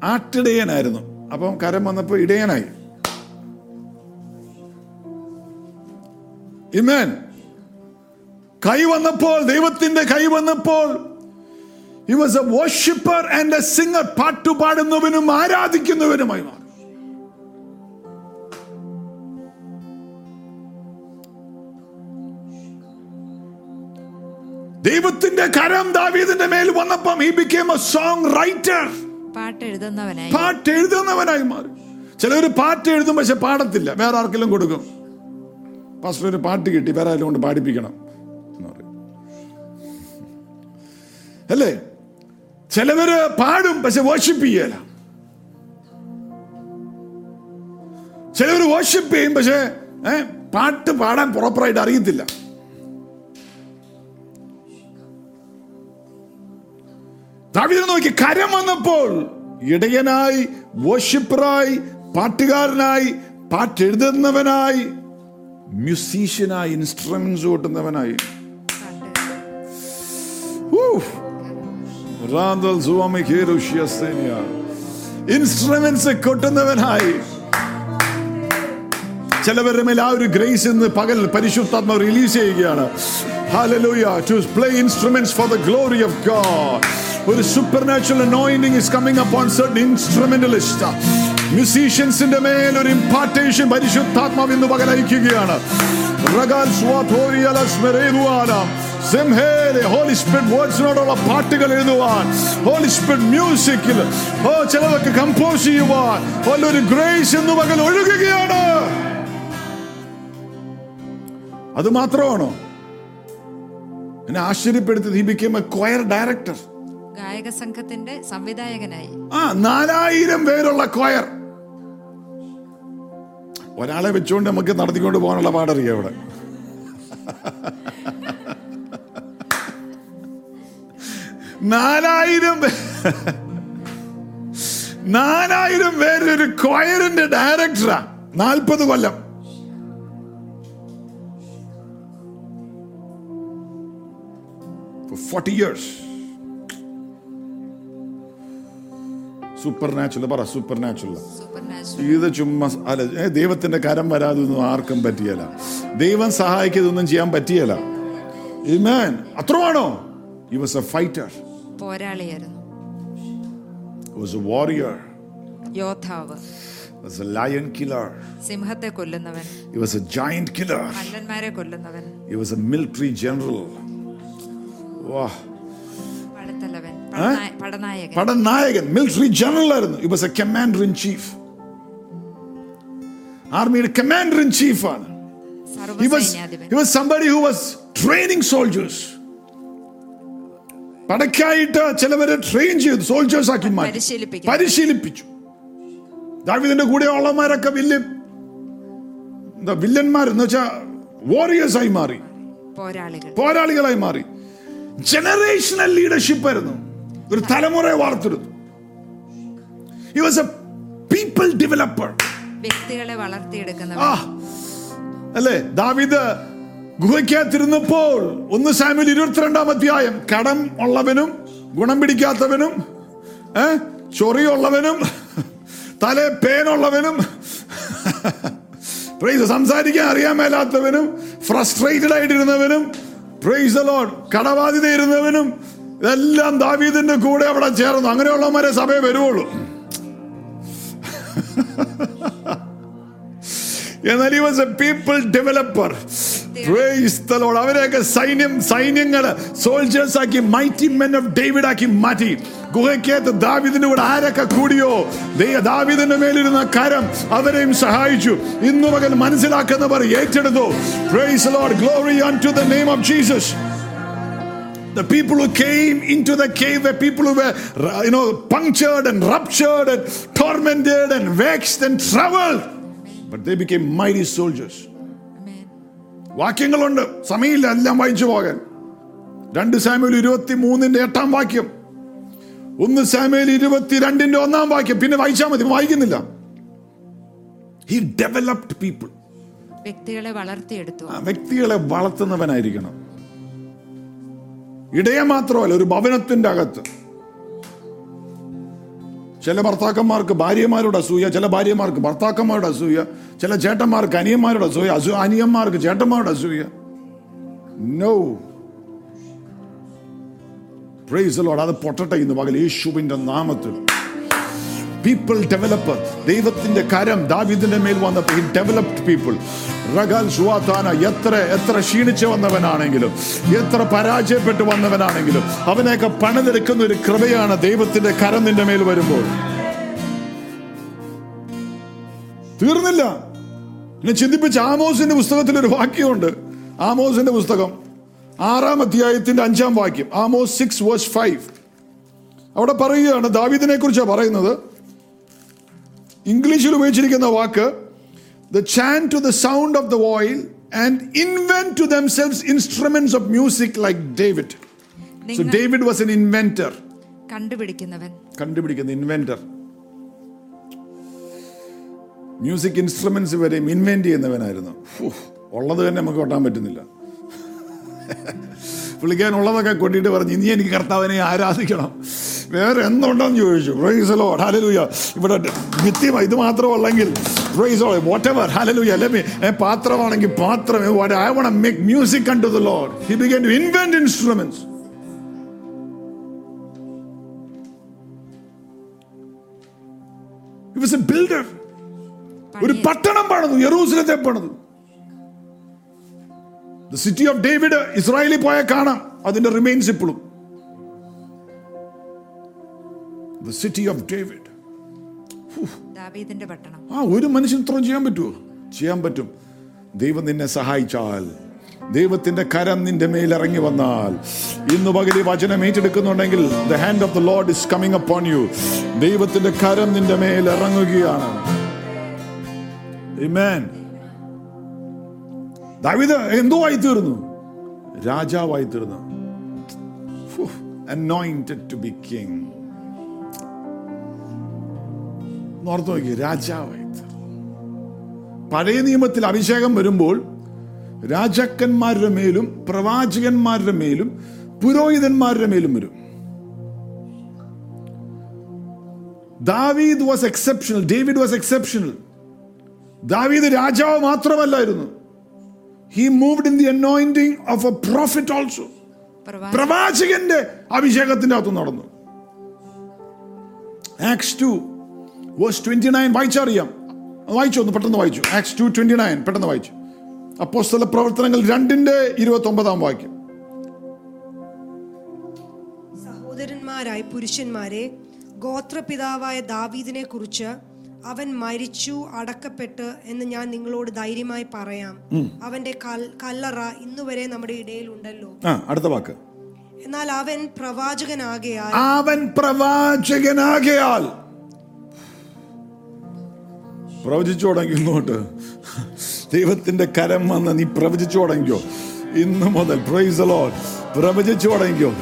ആട്ടിടയനായിരുന്നു അപ്പം കരം വന്നപ്പോ ഇടയനായി. ഇമേൻ കൈ വന്നപ്പോൾ ദൈവത്തിന്റെ കൈ വന്നപ്പോൾ he was a worshipper and a singer പാട്ടു പാടുന്നവനും ആരാധിക്കുന്നവനുമായി മാറി. ദൈവത്തിന്റെ കരം ദാവീദിന്റെ മേൽ വന്നപ്പം he became a song writer പാട്ട് എഴുതുന്നവനായി പാട്ട് എഴുതുന്നവനായി മാറി. ചിലർ പാട്ട് എഴുതും പക്ഷെ പാടത്തില്ല. വേറെ ആർക്കെങ്കിലും കൊടുക്കും. പാസ്റ്റർ ഒരു പാട്ട് കിട്ടി. വേറെ ആരെങ്കിലും കൊണ്ട് പാടിപ്പിക്കണം എന്ന് പറയും. അല്ലേ? ചിലവര് പാടും പക്ഷെ വർഷിപ്പ് ചെയ്യല. ചിലവര് വർഷിപ്പ് ചെയ്യും പക്ഷെ പാട്ട് പാടാൻ പ്രോപ്പറായിട്ട് അറിയത്തില്ല. ദാവീദിനെ നോക്കി കരം വന്നപ്പോൾ ഇടയനായി വർഷിപ്പറായി പാട്ടുകാരനായി പാട്ടെഴുതുന്നവനായി മ്യൂസീഷ്യനായി ഇൻസ്ട്രുമെന്റ്സ് കൂട്ടുന്നവനായി ഇൻസ്ട്രുമെന്റ്സ് കൊട്ടുന്നവനായി. ചിലവരുടെ മേൽ ആ ഒരു ഗ്രേസ് ഇന്ന് പകൽ പരിശുദ്ധാത്മ റിലീസ് ചെയ്യുകയാണ്. Hallelujah. To play instruments for the glory of God. ഒരു super supernatural anointing is coming upon certain instrumentalists. മ്യൂസീഷ്യൻസിന്റെ മേൽ ഒരു ഇമ്പാർട്ടേഷൻ പരിശുദ്ധാത്മാവ് ഇന്ന് പകലയക്കുകയാണ്. പാട്ടുകൾ എഴുതുവാൻ. ഹോളി സ്പിരിറ്റ് മ്യൂസിക്കിൽ ഓ ചിലതൊക്കെ കമ്പോസ് ചെയ്യുവാൻ. ഒരു ഗ്രേസ് എന്ന് പകൽ ഒഴുകുകയാണ്. അത് മാത്രമാണോ? എന്നെ ആശ്ചര്യപ്പെടുത്തി എ ക്വയർ ഡയറക്ടർ ഗായക സംഘത്തിന്റെ സംവിധായകനായി. ആ നാലായിരം പേരുള്ള ക്വയർ ഒരാളെ വെച്ചുകൊണ്ട് നമുക്ക് നടത്തിക്കൊണ്ട് പോകാനുള്ള പാടറിയാം ഇവിടെ. നാലായിരം നാലായിരം പേരൊരു ക്വയറിന്റെ ഡയറക്ടറാ നാൽപ്പത് കൊല്ലം. ഫോർട്ടി 40 സൂപ്പർ നാച്ചുറൽ പറ സൂപ്പർ നാച്ചുറൽ ഇത് ചുമ്മാ അല്ല ദൈവത്തിന്റെ കരം വരാതൊന്നും ആർക്കും പറ്റിയല്ല ദൈവം സഹായിക്കതൊന്നും ചെയ്യാൻ പറ്റിയല്ല. അത്രമാണോ. പോരാളിയായിരുന്നു He was a warrior. യോദ്ധാവ് He was a lion killer. സിംഹത്തെ കൊല്ലുന്നവൻ He was a giant killer. കള്ളന്മാരെ കൊല്ലുന്നവൻ He was a military general. വാ പടത്തലവൻ പടനായ- പടനായകൻ. മിലിറ്ററി ജനറൽ ആയിരുന്നു. He was a commander in chief ആർമിയുടെ കമാൻഡർ ഇൻ ചീഫ് ആണ്. He was, he was somebody who was training soldiers. പടക്കായിട്ട് ചിലവരെ ട്രെയിൻ ചെയ്തു. സോൾജേഴ്സ് ആക്കി മാറ്റി. പരിശീലിപ്പിച്ചു. ദാവിദിന്റെ കൂടെ ഉള്ളമാരൊക്കെ വില്ലൻ എന്താ വില്ലന്മാർ എന്ന് വെച്ചാൽ വാറിയേഴ്സ് ആയി മാറി. പോരാളികളായി മാറി. ജനറേഷണൽ ലീഡർഷിപ്പ് ആയിരുന്നു. ഒരു തലമുറയെ വാർത്തെടുത്തു he was a people developer വ്യക്തികളെ വളർത്തിയെടുക്കുന്ന അല്ലേ? ദാവിദ് ഗുഹയ്ക്കകത്തിരുന്നപ്പോൾ ഒന്ന് സാമ്യൽ ഇരുപത്തിരണ്ടാം അധ്യായം. കടം ഉള്ളവനും ഗുണം പിടിക്കാത്തവനും ചൊറിയുള്ളവനും തല പേനുള്ളവനും പ്രൈസ് സംസാരിക്കാൻ അറിയാൻ മേലാത്തവനും ഫ്രസ്ട്രേറ്റഡ് ആയിട്ടിരുന്നവനും പ്രൈസ് ലോൺ കടബാധിത ഇരുന്നവനും ഇതെല്ലാം ദാവീദിന്റെ കൂടെ അവിടെ ചേർന്നു. അങ്ങനെയുള്ളവരെ സഭയെ വരുവുള്ളൂ. എന്നാൽ people developer. Praise the Lord. അവരെയൊക്കെ സൈന്യം സൈന്യങ്ങൾ സോൾജേഴ്സ് ആക്കി മൈറ്റി മെൻ ഓഫ് ഡേവിഡ് ആക്കി മാറ്റി. ഗുഹയ്ക്കകത്ത് ദാവിദിന്റെ കൂടെ ആരൊക്കെ കൂടിയോ? ദാവിദിന്റെ മേലിരുന്ന കരം അവരെയും സഹായിച്ചു. ഇന്നു മകൻ മനസ്സിലാക്കുന്നവർ ഏറ്റെടുത്തു. Praise Lord glory unto the name of Jesus. The people who came into the cave were people who were, you know, punctured and ruptured and tormented and vexed and troubled. But they became mighty soldiers. വാക്യങ്ങളുണ്ട്. സമയമില്ല എല്ലാം വായിച്ചു പോകാൻ. രണ്ട് Samuel ഇരുപത്തി മൂന്നിന്റെ എട്ടാം വാക്യം. ഒന്ന് സാമ്യൽ ഇരുപത്തിരണ്ടിന്റെ ഒന്നാം വാക്യം. പിന്നെ വായിച്ചാൽ മതി വായിക്കുന്നില്ല. ഹി ഡെവലപ്ഡ് പീപ്പിൾ വ്യക്തികളെ വളർത്തിയെടുത്തു. വ്യക്തികളെ വളർത്തുന്നവനായിരിക്കണം. ഇടയ മാത്രമല്ല ഒരു ഭവനത്തിന്റെ അകത്ത്. ചില ഭർത്താക്കന്മാർക്ക് ഭാര്യമാരുടെ അസൂയ ചില ഭാര്യമാർക്ക് ഭർത്താക്കന്മാരുടെ അസൂയ ചില ചേട്ടന്മാർക്ക് അനിയന്മാരുടെ അസൂയ അസൂ അനിയന്മാർക്ക് ചേട്ടന്മാരുടെ അസൂയ. നോ പ്രൈസ് അത് പൊട്ടട്ടെ ഇന്ന് പകൽ യേശുവിന്റെ നാമത്തിൽ. പീപ്പിൾ ഡെവലപ്പർ ദൈവത്തിന്റെ കരം ദാവിദിന്റെ മേൽ വന്നപ്പോൾ ഡെവലപ്ഡ് പീപ്പിൾ റഗാൽ സുവാത്താന എത്ര എത്ര ക്ഷീണിച്ച് വന്നവനാണെങ്കിലും എത്ര പരാജയപ്പെട്ട് വന്നവനാണെങ്കിലും അവനെയൊക്കെ പണിതെടുക്കുന്ന ഒരു കൃപയാണ് ദൈവത്തിന്റെ കരം നിന്റെ മേൽ വരുമ്പോൾ. തീർന്നില്ല. എന്നെ ചിന്തിപ്പിച്ച ആമോസിന്റെ പുസ്തകത്തിൽ ഒരു വാക്യമുണ്ട്. ആമോസിന്റെ പുസ്തകം ആറാം അധ്യായത്തിന്റെ അഞ്ചാം വാക്യം. ആമോസ് സിക്സ് വേഴ്സ് ഫൈവ് അവിടെ പറയുകയാണ് ദാവീദിനെ കുറിച്ചാണ് പറയുന്നത്. ഇംഗ്ലീഷിൽ ഉപയോഗിച്ചിരിക്കുന്ന വാക്ക് the chant to the sound of the oil and invent to themselves instruments of music like David. So David was an inventor. കണ്ടുപിടിക്കുന്നവൻ. കണ്ടുപിടിക്കുന്ന ഇൻവെന്റർ മ്യൂസിക് ഇൻസ്ട്രുമെന്റ്സ് വരെയും ഇൻവെന്റ് ചെയ്യുന്നവനായിരുന്നു. ഉള്ളത് തന്നെ നമുക്ക് കൊട്ടാൻ പറ്റുന്നില്ല. പുള്ളിക്കാൻ ഉള്ളതൊക്കെ കൊട്ടിയിട്ട് പറഞ്ഞു ഇനി എനിക്ക് കർത്താവിനെ ആരാധിക്കണം. വേറെ എന്തുണ്ടെന്ന് ചോദിച്ചു. പ്രൈസ് ലോഡ് ഹലലൂയ ഇവിടെ നിത്യം ഇത് മാത്രമല്ലെങ്കിൽ praise load whatever hallelujah അല്ലെ പാത്രമാണെങ്കിൽ പാത്രം. I want make music unto the Lord he began to invent instruments builder ഒരു പട്ടണം പണിതു. യെറൂസലത്തെ പണിതു. ദ സിറ്റി ഓഫ് ഡേവിഡ് ഇസ്രായേലിൽ പോയാൽ കാണാം. അതിന്റെ റിമെയിൻസ് ഇപ്പോഴും. The city of David. പട്ടണം. ആ ഒരു മനുഷ്യൻ ഇത്രയും ചെയ്യാൻ പറ്റുമോ ചെയ്യാൻ പറ്റും. ദൈവം നിന്നെ സഹായിച്ചാൽ. ദൈവത്തിന്റെ കരം നിന്റെ മേൽ ഇറങ്ങി വന്നാൽ. ഇന്ന് പകൽ വചനം ഏറ്റെടുക്കുന്നുണ്ടെങ്കിൽ the hand of the Lord is coming upon you ദൈവത്തിന്റെ കരം നിന്റെ മേൽ ഇറങ്ങുകയാണ്. ദാവീദ് എന്തോ ആയി തീർന്നു രാജാവായി തീർന്നു അനോയിന്റഡ് ടു ബി king. ഓർത്ത് നോക്കി രാജാവായി പഴയ നിയമത്തിൽ അഭിഷേകം വരുമ്പോൾ രാജാക്കന്മാരുടെ മേലും പ്രവാചകന്മാരുടെ മേലും പുരോഹിതന്മാരുടെ മേലും വരും. ദാവീദ് was exceptional David was exceptional. ദാവീദ് രാജാവ് മാത്രമല്ലായിരുന്നു. He moved in the anointing of a prophet also പ്രവാചകന്റെ അഭിഷേകത്തിന്റെ അകത്ത് നടന്നു. Acts two verse twenty nine വായിച്ചറിയാം. വായിച്ചു ഒന്ന് പെട്ടെന്ന് വായിച്ചു. ആക്സ് ടു ട്വന്റി നയൻ പെട്ടെന്ന് വായിച്ചു. അപ്പോസ്തല പ്രവർത്തനങ്ങൾ രണ്ടിന്റെ ഇരുപത്തി ഒമ്പതാം വാക്യം. സഹോദരന്മാരായ പുരുഷന്മാരെ ഗോത്രപിതാവായ ദാവീദിനെ കുറിച്ച് അവൻ മരിച്ചു അടക്കപ്പെട്ട് എന്ന് ഞാൻ നിങ്ങളോട് ധൈര്യമായി പറയാം. അവന്റെ കല്ലറ ഇന്നുവരെ നമ്മുടെ ഇടയിൽ ഉണ്ടല്ലോ അടുത്ത വാക്ക്. എന്നാൽ അവൻ പ്രവാചകനാകയാൽ അവൻ പ്രവാചകനാകയാൽ പ്രവചിച്ചു തുടങ്ങി ഇങ്ങോട്ട്. ദൈവത്തിന്റെ കരം വന്ന് നീ പ്രവചിച്ചു തുടങ്ങിയോ ഇന്ന് മുതൽ പ്രൈസ് ലോഡ് പ്രവചിച്ചു തുടങ്ങിയോ.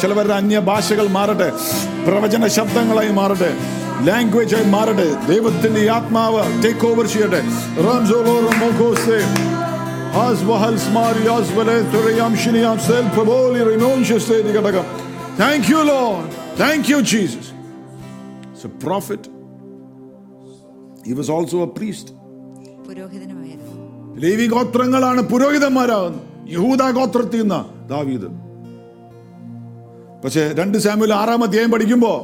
ചിലവരുടെ അന്യ ഭാഷകൾ മാറട്ടെ. പ്രവചന ശബ്ദങ്ങളായി മാറട്ടെ. ലാംഗ്വേജ് ആയി മാറട്ടെ. ദൈവത്തിന്റെ ആത്മാവ് ടേക്ക് ഓവർ ചെയ്യട്ടെ. റംസോലോറം മോഖോസേ Asvahals Marias Valethuriam Shiniam Sel He's a prophet. He was also a priest. ലേവി ഗോത്രങ്ങളാണ് പുരോഹിതന്മാരാകുന്നത്. യഹൂദ ഗോത്രത്തിൽ നിന്ന് ദാവീദ്. പക്ഷേ രണ്ട് സാമുൽ ആറാം അധ്യായം പഠിക്കുമ്പോൾ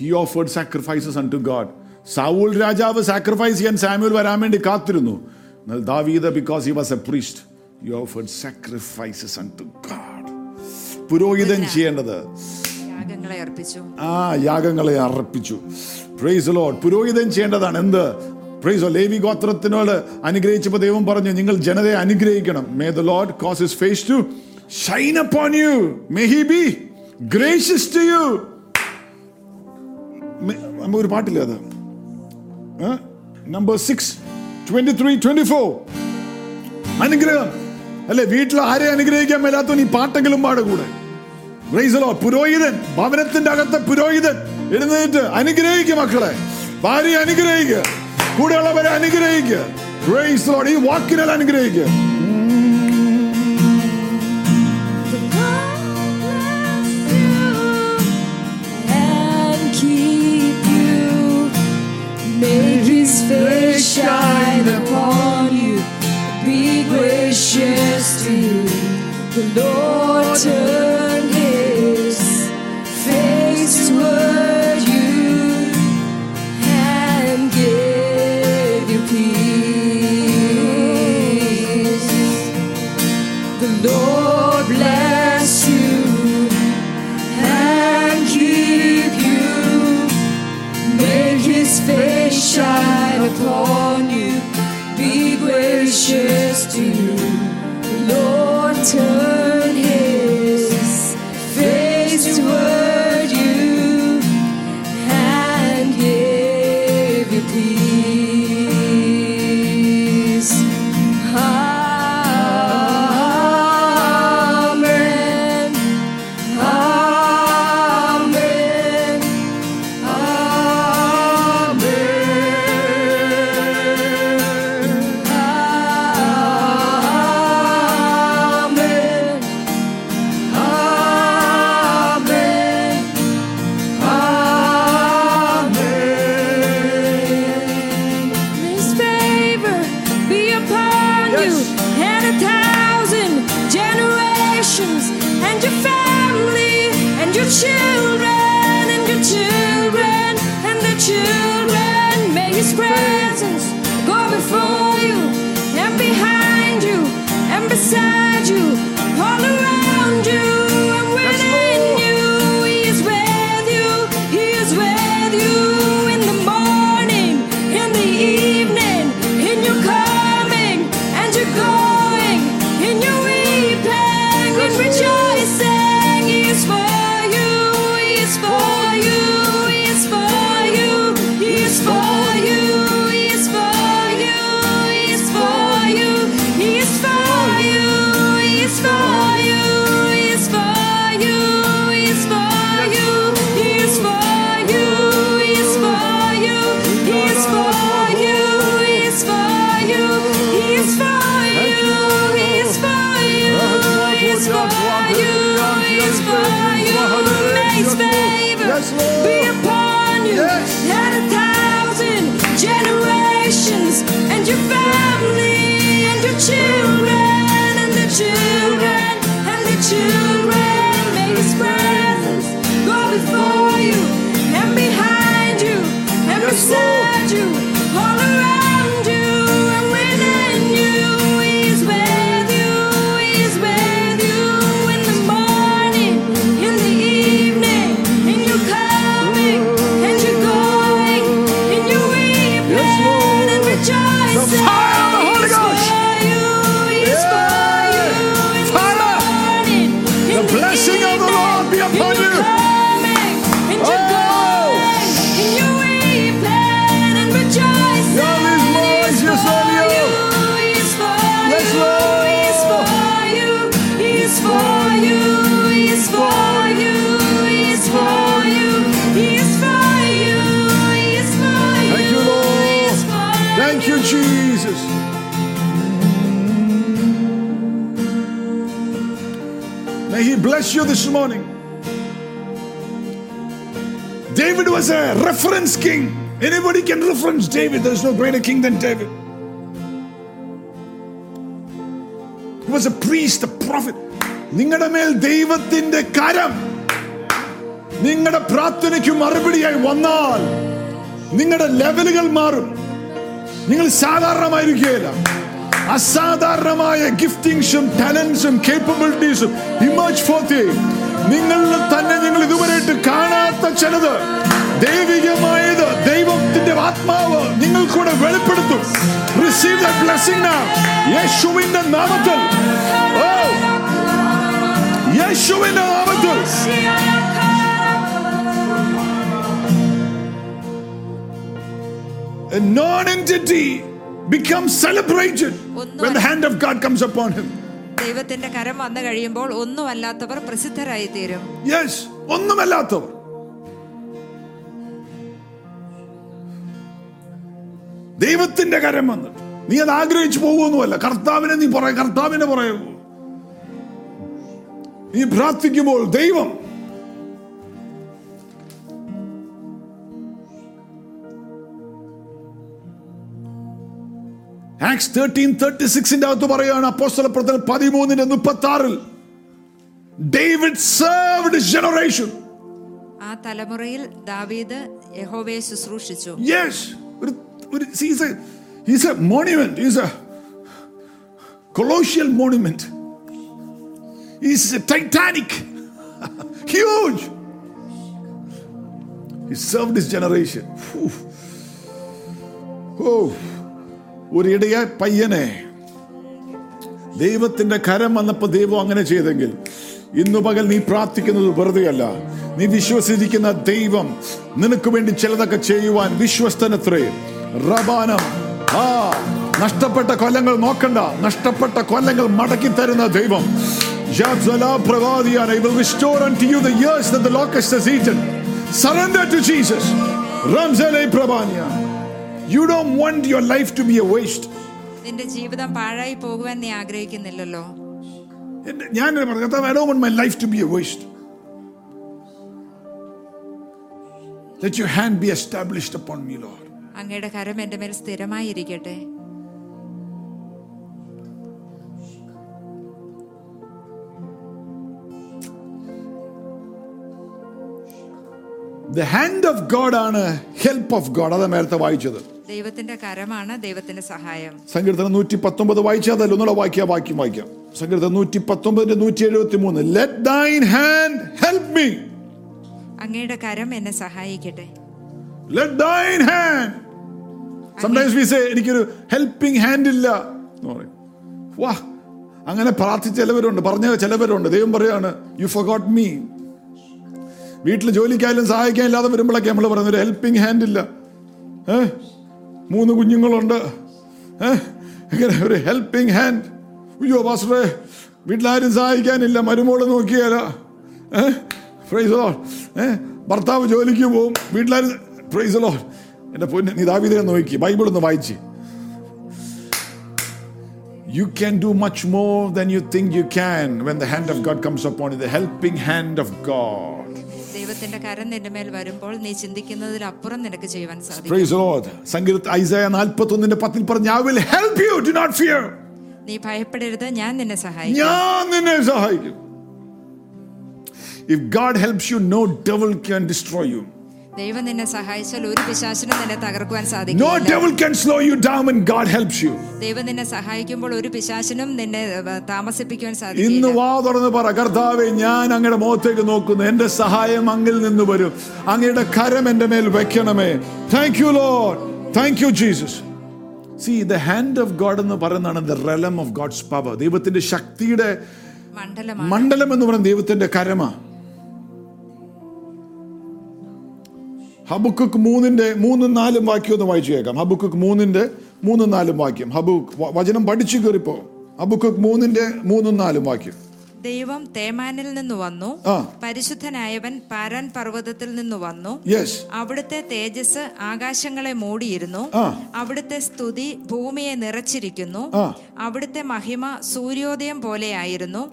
he offered sacrifices unto God Saul രാജാവ് സാക്രിഫൈസ് ചെയ്യാൻ സാമ്യൂൽ വരാൻ വേണ്ടി കാത്തിരുന്നു. എന്നാൽ ദാവീദ് because he was a priest he offered sacrifices unto God പുരോഹിതൻ ചെയ്യേണ്ടത് യാഗങ്ങളെ അർപ്പിച്ചു. ആ യാഗങ്ങളെ അർപ്പിച്ചു. പ്രൈസ് ലോഡ് പുരോഹിതൻ ചെയ്യേണ്ടതാണ്. എന്ത്? പ്രൈസ് ലേവി ഗോത്രത്തിനോട് അനുഗ്രഹിച്ചപ്പോൾ ദൈവം പറഞ്ഞു നിങ്ങൾ ജനതയെ അനുഗ്രഹിക്കണം. May the Lord cause his face to shine upon you may he be gracious to you ഒരു പാട്ടില്ല അത്? Number six twenty three twenty four അനുഗ്രഹം. അല്ലെ വീട്ടിൽ ആരെ അനുഗ്രഹിക്കാൻ മേലാത്തവൻ ഈ പാട്ടെങ്കിലും പാടുകൂടെ. പുരോഹിതൻ ഭവനത്തിന്റെ അകത്തെ പുരോഹിതൻ എഴുന്നേറ്റ് അനുഗ്രഹിക്കുക മക്കളെ ഭാര്യ അനുഗ്രഹിക്കുക കൂടെയുള്ളവരെ അനുഗ്രഹിക്കുക. ഈ വാക്കിനാൽ അനുഗ്രഹിക്കുക his shine upon you. Be gracious to you. The Lord turn no greater king than David. He was a priest, a prophet. നിങ്ങളുടെ മേൽ ദൈവത്തിന്റെ കരം നിങ്ങളുടെ പ്രാർത്ഥനയ്ക്ക് മറുപടിയായി വന്നാൽ നിങ്ങളുടെ ലെവലുകൾ മാറും നിങ്ങൾ സാധാരണമായിരിക്കുകയില്ല അസാധാരണമായ ഗിഫ്റ്റിംഗ്സും ടാലൻസും കേപ്പബിലിറ്റീസും ഇമേജ് ഫോർത്തി നിങ്ങളിൽ തന്നെ നിങ്ങൾ ഇതുവരെയായിട്ട് കാണാത്ത ചിലത് ദൈവികമായത് ദൈവത്തിന്റെ ആത്മാവ് നിങ്ങൾ കൂടെ വെളിപ്പെടുത്തും. Receive the blessing now. യേശുവിന്റെ നാമത്തിൽ. ഓ. യേശുവിന്റെ നാമത്തിൽ. A non-entity becomes celebrated when the hand of God comes upon him. ദൈവത്തിന്റെ കരം വന്നു കഴിയുമ്പോൾ ഒന്നുമല്ലാത്തവർ പ്രസിദ്ധരായി തീരും Yes, ഒന്നുമല്ലാത്തവർ. ദൈവത്തിന്റെ കരം വന്നിട്ട്. നീ അത് ആഗ്രഹിച്ചു പോകുമെന്നുമല്ല കർത്താവിനെ നീ പറയ കർത്താവിനെ പറയൂ. നീ പ്രാർത്ഥിക്കുമ്പോൾ ദൈവം ആക്സ് തേർട്ടീൻ തേർട്ടി സിക്സിന്റെ അകത്ത് പറയുകയാണ് അപ്പോസ്തല പ്രവർത്തനം പതിമൂന്നിന്റെ മുപ്പത്തി ആറിൽ ഡേവിഡ് സർവ്ഡ് ജനറേഷൻ ആ തലമുറയിൽ ദാവീദ് യഹോവയെ ശുശ്രൂഷിച്ചു. യെസ് ഒരു സീസ് a a monument he's a colossal monument he's a titanic huge he serve this generation ഓ ഒരിടയ പയ്യനെ ദൈവത്തിന്റെ കരം വന്നപ്പോൾ ദൈവം അങ്ങനെ ചെയ്തെങ്കിൽ ഇന്നു പകൽ നീ പ്രാർത്ഥിക്കുന്നത് വെറുതെയല്ല. നീ വിശ്വസിച്ചിരിക്കുന്ന ദൈവം നിനക്ക് വേണ്ടി ചിലതൊക്കെ ചെയ്യുവാൻ വിശ്വസ്തനത്രേ. റബാനം ആ നഷ്ടപ്പെട്ട കൊല്ലങ്ങൾ നോക്കണ്ട നഷ്ടപ്പെട്ട കൊല്ലങ്ങൾ മടക്കി തരുന്ന ദൈവം Jabzala Pravadiana, I will restore unto you the years that the locust has eaten. Surrender to Jesus. Ramzale Pravania. You don't want your life to be a waste. നിന്റെ ജീവിതം പാഴായി പോകുവാൻ നീ ആഗ്രഹിക്കുന്നില്ലല്ലോ എന്റെ- ഞാൻ പറഞ്ഞു കർത്താവ്, I don't want my life to be a waste. Let your hand be established upon me, Lord. അങ്ങയുടെ കരം എന്റെ മേൽ സ്ഥിരമായിരിക്കട്ടെ. ദ ഹാൻഡ് ഓഫ് ഗോഡ് ആണ് ഹെൽപ്പ് ഓഫ് ഗോഡ് അതാ നേരത്തെ വായിച്ചത്. ദൈവത്തിന്റെ കരമാണ് ദൈവത്തിന്റെ സഹായം. സങ്കീർത്തനം നൂറ്റി പത്തൊമ്പത് വായിച്ചാൽ ഒന്നുകൂടെ വായിക്കാം വാക്യം വായിക്കാം. സങ്കീർത്തനം നൂറ്റി പത്തൊമ്പതിന്റെ നൂറ്റി എഴുപത്തി മൂന്ന് let thine hand help me അങ്ങയുടെ കരം എന്നെ സഹായിക്കട്ടെ. Let thine hand sometimes we say എനിക്കൊരു ഹെൽപ്പിംഗ് ഹാൻഡ് ഇല്ല എന്ന് പറയും. വാ അങ്ങനെ പ്രാർത്ഥിച്ച ചിലവരുണ്ട് പറഞ്ഞ ചിലവരുണ്ട്. ദൈവം പറയാണ് യു ഫോട്ട് മീ വീട്ടിൽ ജോലിക്കായാലും സഹായിക്കാൻ ഇല്ലാതെ വരുമ്പോഴൊക്കെ നമ്മൾ പറയുന്നത് ഒരു ഹെൽപ്പിംഗ് ഹാൻഡ് ഇല്ല. ഏ? മൂന്ന് കുഞ്ഞുങ്ങളുണ്ട്. ഏ? ഇങ്ങനെ ഒരു ഹെൽപ്പിംഗ് ഹാൻഡ് അയ്യോ പാസ്റ്ററെ വീട്ടിലാരും സഹായിക്കാനില്ല. മരുമോൾ നോക്കിയാലോ. ഏ? പ്രൈസ് ഏ? ഭർത്താവ് ജോലിക്ക് പോവും. വീട്ടിലാരും പ്രൈസ് ലോ എന്റെ പൊന്നെ നീ ദാവീദിനെ നോക്കി. ബൈബിൾ ഒന്ന് വായിച്ച്. You can do much more than you think you can when the hand of God comes upon the helping hand of God God. ദൈവത്തിന്റെ കരം നിന്റെ മേൽ വരുമ്പോൾ നീ ചിന്തിക്കുന്നതിലപ്പുറം നിനക്ക് ചെയ്യുവാൻ സാധിക്കും. Praise the Lord. സങ്കീർത്ത ഐസയ നാൽപ്പത്തി ഒന്നിന്റെ പത്തിൽ പറഞ്ഞു I will help you do not fear നീ ഭയപ്പെടരുത് ഞാൻ നിന്നെ സഹായിക്കും. ഞാൻ നിന്നെ സഹായിക്കും. If God helps you no devil can destroy you ദൈവം നിന്നെ സഹായിച്ചാൽ ഒരു പിശാചനും നിന്നെ തകർക്കുവാൻ no devil can slow you down when God helps you ദൈവം നിന്നെ സഹായിക്കുമ്പോൾ ഒരു പിശാചനും നിന്നെ താമസിപ്പിക്കാൻ സാധിക്കില്ല. ഇന്ന് സാധിക്കില്ല വാ തുറന്ന് പറ കർത്താവേ ഞാൻ അങ്ങയുടെ മുഖത്തേക്ക് നോക്കുന്നു. എന്റെ സഹായം അങ്ങിൽ നിന്ന് വരും. അങ്ങയുടെ കരം എന്റെ മേൽ വെക്കണമേ thank you Lord thank you Jesus see the hand of God എന്ന് പറയുന്നതാണ് the realm of God's power ദൈവത്തിന്റെ ശക്തിയുടെ മണ്ഡലം മണ്ഡലം എന്ന് പറയുന്നത് ദൈവത്തിന്റെ കരമാ. ഹബുക്കുക്ക് മൂന്നിന്റെ മൂന്നും നാലും വാക്യം ഒന്ന് വായിച്ചു കേൾക്കാം ഹബുക്കുക്ക് മൂന്നിന്റെ മൂന്നും നാലും വാക്യം. ഹബു വചനം പഠിച്ചു കയറിപ്പോ ഹബുക്കുക്ക് മൂന്നിന്റെ മൂന്നും നാലും വാക്യം. ദൈവം തേമാനിൽ നിന്ന് വന്നു. പരിശുദ്ധനായവൻ പാരാൻ പർവതത്തിൽ നിന്ന് വന്നു. അവിടുത്തെ തേജസ് ആകാശങ്ങളെ മൂടിയിരുന്നു. അവിടുത്തെ സ്തുതി ഭൂമിയെ നിറച്ചിരിക്കുന്നു. അവിടുത്തെ മഹിമ സൂര്യോദയം പോലെയായിരുന്നു.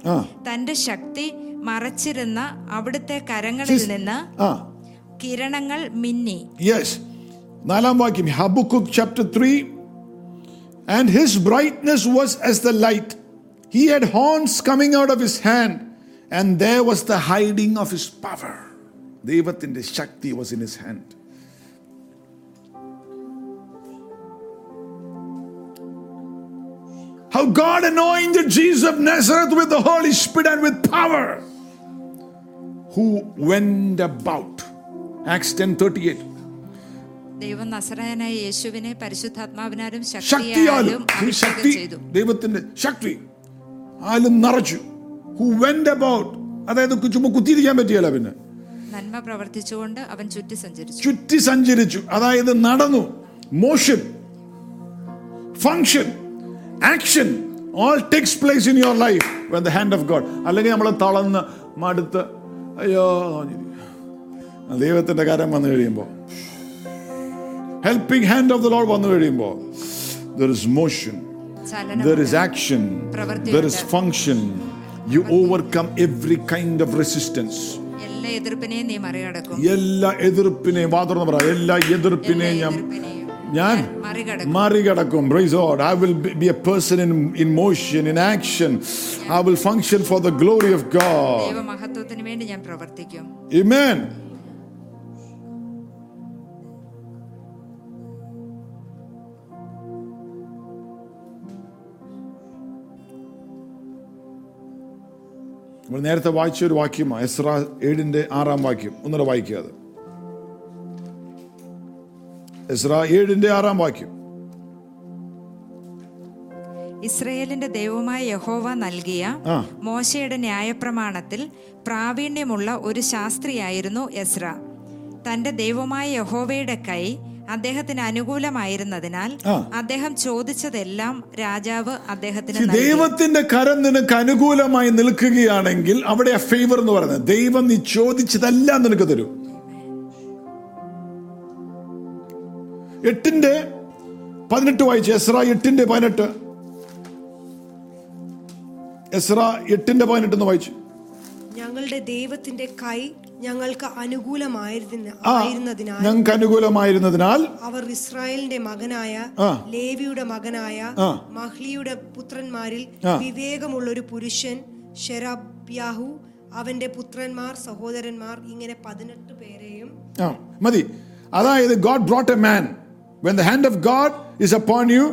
തന്റെ ശക്തി മറച്ചിരുന്ന അവിടുത്തെ കരങ്ങളിൽ നിന്ന് കിരണങ്ങൾ മിന്നി. യെസ് നാലാം വാക്യം. Habakkuk chapter three and his brightness was as the light he had horns coming out of his hand and there was the hiding of his power ദൈവത്തിന്റെ ശക്തി was in his hand How God anointed Jesus of Nazareth with the Holy Spirit and with power, who went about. Acts 10:38. ദൈവം നസറായനായ യേശുവിനെ പരിശുദ്ധാത്മാവിനാലും ശക്തിയാലും ശക്തി ദൈവത്തിന്റെ ശക്തി ആലും നിറച്ചു. Who went about അതായത് ചുമ്മാ കുത്തിയിരിക്കാൻ പറ്റിയല്ല പിന്നെ. നന്മ പ്രവർത്തിച്ചുകൊണ്ട് അവൻ ചുറ്റി സഞ്ചരിച്ചു. ചുറ്റി സഞ്ചരിച്ചു. അതായത് നടന്നു. Motion function action all takes place in your life when the hand of God അല്ലെങ്കിൽ നമ്മൾ തളർന്ന് മടുത്ത് അയ്യോ ദൈവത്തിന്റെ കാര്യം വന്നു കഴിയുമ്പോൾ helping hand of the Lord വന്നു കഴിയുമ്പോൾ ദർ ഇസ് മോഷൻ ചലനം There is action. There function you overcome overcome every of resistance എല്ലാ എതിർപ്പിനെയും നീ മറികടക്കും. എല്ലാ എതിർപ്പിനെയും വാതുറന്ന് പറ എല്ലാ എതിർപ്പിനെയും ഞാൻ ഞാൻ മറികടക്കും. I will be a person in in motion in action I will in for the glory of God. ദൈവമഹത്വത്തിന് വേണ്ടി ഞാൻ പ്രവർത്തിക്കും. Amen. നമ്മൾ നേരത്തെ വായിച്ച ഒരു വാക്യമാണ് എസ്ര ഏഴിന്റെ ആറാം വാക്യം. ഒന്നുകൂടെ വായിക്കുക അത്. എസ്ര ഏഴിന്റെ ആറാം വാക്യം. ഇസ്രയേലിന്റെ ദൈവമായ യഹോവ നൽകിയ മോശയുടെ മോശയുടെ ന്യായപ്രമാണത്തിൽ പ്രാവീണ്യമുള്ള ഒരു ശാസ്ത്രിയായിരുന്നു എസ്ര. തന്റെ ദൈവമായ യഹോവയുടെ കൈ അദ്ദേഹത്തിന് അനുകൂലമായിരുന്നതിനാൽ അദ്ദേഹം ചോദിച്ചതെല്ലാം രാജാവ് അദ്ദേഹത്തിന്. ദൈവത്തിന്റെ കരം നിനക്ക് അനുകൂലമായി നിൽക്കുകയാണെങ്കിൽ അവിടെ ഫേവർ എന്ന് പറയുന്നത് ദൈവം നീ ചോദിച്ചതെല്ലാം നിനക്ക് തരും. എട്ടിന്റെ പതിനെട്ട് വായിച്ചു എസ്ര എട്ടിന്റെ പതിനെട്ട്. എസ്ര എട്ടിന്റെ പതിനെട്ട് എന്ന് വായിച്ചു. ഞങ്ങളുടെ ദൈവത്തിന്റെ കൈ ഞങ്ങൾക്ക് അനുകൂലമായിരുന്നതിനാൽ ഞങ്ങൾക്ക് അനുകൂലമായിരുന്നതിനാൽ അവർ ഇസ്രായേലിന്റെ മകനായ ലേവിയുടെ മകനായ. മഹ്ലിയുടെ പുത്രന്മാരിൽ വിവേകമുള്ള ഒരു പുരുഷൻ ഷെറബ്യാഹു അവന്റെ പുത്രന്മാർ സഹോദരന്മാർ ഇങ്ങനെ പതിനെട്ട് പേരെയും മതി. അതായത് God brought a man when the hand of God is upon you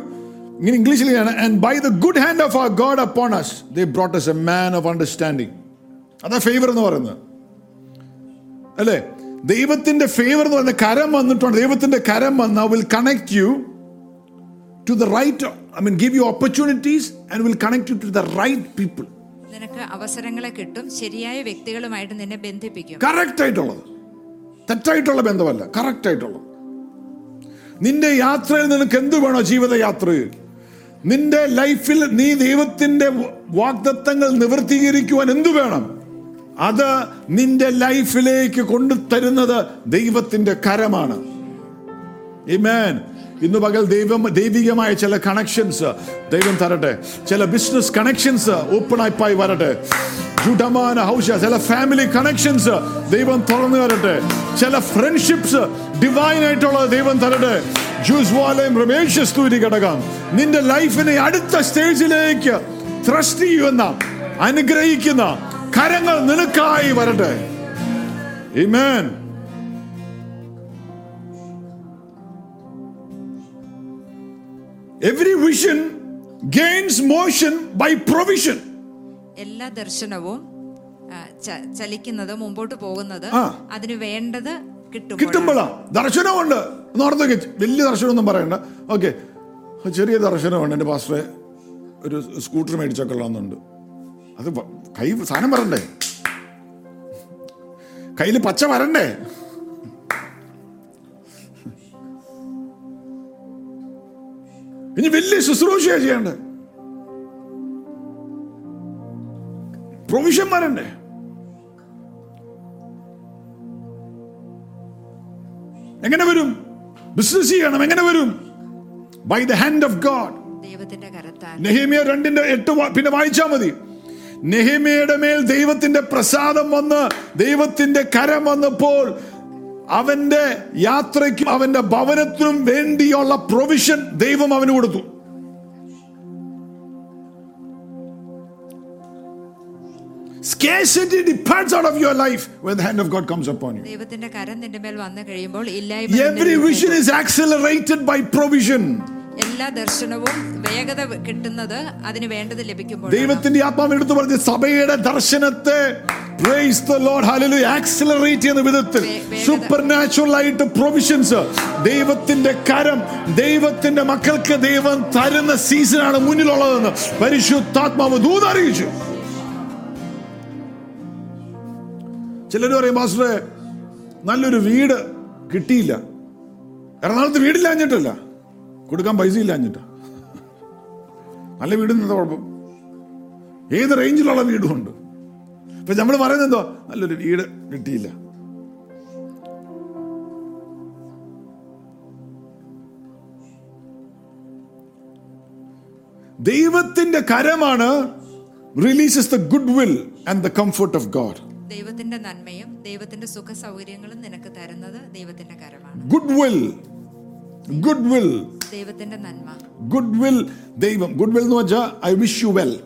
ഇങ്ങനെ ഇംഗ്ലീഷിൽ and by the good hand of our God upon us they brought us a man of understanding അതാ ഫേവർ എന്ന് പറയുന്നത്. അല്ലേ? ദൈവത്തിന്റെ ഫേവർ എന്ന് പറയുന്ന കരം വന്നിട്ടുണ്ട്. ദൈവത്തിന്റെ കരം വന്ന് will connect you to the right I mean give you opportunities and will connect you to the right people നിനക്ക് അവസരങ്ങളെ കിട്ടും. ശരിയായ വ്യക്തികളുമായിട്ട് നിന്നെ ബന്ധിപ്പിക്കും. കറക്റ്റ് ആയിട്ടുള്ളത്. തെറ്റായിട്ടുള്ള ബന്ധമല്ല. കറക്റ്റ് ആയിട്ടുള്ളത്. നിന്റെ യാത്രയിൽ നിനക്ക് എന്ത് വേണോ ജീവിതയാത്രയിൽ നിന്റെ ലൈഫിൽ നീ ദൈവത്തിന്റെ വാഗ്ദത്തങ്ങൾ നിവർത്തീകരിക്കുവാൻ എന്തു വേണം? അത് നിന്റെ ലൈഫിലേക്ക് കൊണ്ടുതരുന്നത് ദൈവത്തിന്റെ കരമാണ്. ഇമേൻ ഇന്ന് പകൽ ദൈവം ദൈവികമായ ചില കണക്ഷൻസ് ദൈവം തരട്ടെ. ചില ബിസിനസ് കണക്ഷൻസ് ഓപ്പൺ ആയി വരട്ടെ. ജുഡമാന ഹൗഷ ചില ഫാമിലി കണക്ഷൻസ് ദൈവം തുറന്നു തരട്ടെ. ചില ഫ്രണ്ട്ഷിപ്സ് ഡിവൈൻ ആയിട്ടുള്ള ദൈവം തരട്ടെ. ജൂസ്വാലയം രമേശ് സ്തൂരി ഘടകം നിന്റെ ലൈഫിനെ അടുത്ത സ്റ്റേജിലേക്ക് ത്രസ്റ്റ് ചെയ്യുന്ന അനുഗ്രഹിക്കുന്ന കരങ്ങൾ നിനക്കായി വരട്ടെ. Amen every vision gains motion by provision എല്ലാ ദർശനവും ചലിക്കുന്നത് മുമ്പോട്ട് പോകുന്നത് അതിന് വേണ്ടത് കിട്ടും കിട്ടുമ്പോഴാ. ദർശനമുണ്ട്. നോർത്തേക്ക് വലിയ ദർശനമൊന്നും പറയണ്ട. ഓക്കെ ചെറിയ ദർശനമുണ്ട്. എന്റെ പാസ്റ്ററെ ഒരു സ്കൂട്ടർ മേടിച്ചൊക്കെ ഉള്ളതെന്നുണ്ട് അത് കൈ സാധനം വരണ്ടേ? കയ്യിൽ പച്ച വരണ്ടേ? ഇനി വലിയ ശുശ്രൂഷ ചെയ്യണ്ടേ? പ്രൊവിഷൻ വരണ്ടേ? എങ്ങനെ വരും? ബിസിനസ് ചെയ്യണം എങ്ങനെ വരും? By the hand of God ദൈവത്തിന്റെ കരത്താൽ. നെഹേമിയ രണ്ടിന്റെ എട്ട് പിന്നെ വായിച്ചാൽ മതി. നെഹേമിയയുടെ മേൽ ദൈവത്തിന്റെ പ്രസാദം വന്ന് ദൈവത്തിന്റെ കരം വന്നപ്പോൾ അവന്റെ യാത്രയ്ക്കും അവന്റെ ഭവനത്തിനും വേണ്ടിയുള്ള പ്രൊവിഷൻ ദൈവം അവന് കൊടുത്തു Scarcity departs out of your life when the hand of God comes upon you. Every vision is accelerated by provision. എല്ലാ ദർശനവും വേഗത കിട്ടുന്നത് അതിന് വേണ്ടത് ലഭിക്കുമ്പോൾ ദൈവത്തിന്റെ ആത്മാവ് എടുത്തു പറഞ്ഞ് സഭയുടെ ദർശനത്തെ praise the Lord hallelujah accelerate ചെയ്യുന്ന വിധത്തിൽ സൂപ്പർനാച്ചുറൽ വേഗത. സൂപ്പർ നാച്ചുറൽ ആയിട്ട് പ്രൊവിഷൻസ് ദൈവത്തിന്റെ കരം ദൈവത്തിന്റെ മക്കൾക്ക് ദൈവം തരുന്ന സീസണാണ് മുന്നിലുള്ളതെന്ന് പരിശുദ്ധാത്മാവ് ദൂതറിയിച്ചു ചിലർ പറയും മാസ്റ്ററെ നല്ലൊരു വീട് കിട്ടിയില്ല. എറണാകുളത്ത് വീടില്ലാഞ്ഞിട്ടല്ല. കൊടുക്കാൻ പൈസ ഇല്ല അഞ്ഞിട്ട് നല്ല വീട് എന്താ കുഴപ്പം. ഏത് റേഞ്ചിലുള്ള വീടും ഉണ്ട് ഇപ്പൊ നമ്മൾ പറയുന്നത് എന്തോ? നല്ലൊരു വീട് കിട്ടിയില്ല. ദൈവത്തിന്റെ കരമാണ് releases the good will and the comfort of God ദൈവത്തിന്റെ നന്മയും ദൈവത്തിന്റെ സുഖ സൗകര്യങ്ങളും നിനക്ക് തരുന്നത് ദൈവത്തിന്റെ കരമാണ്. ഗുഡ് വിൽ ഗുഡ് വിൽ ദൈവത്തിന്റെ നന്മ. ഗുഡ് വിൽ ദൈവം. ഗുഡ് വിൽ എന്ന് വെച്ചാൽ ഐ വിഷ് യു വെൽ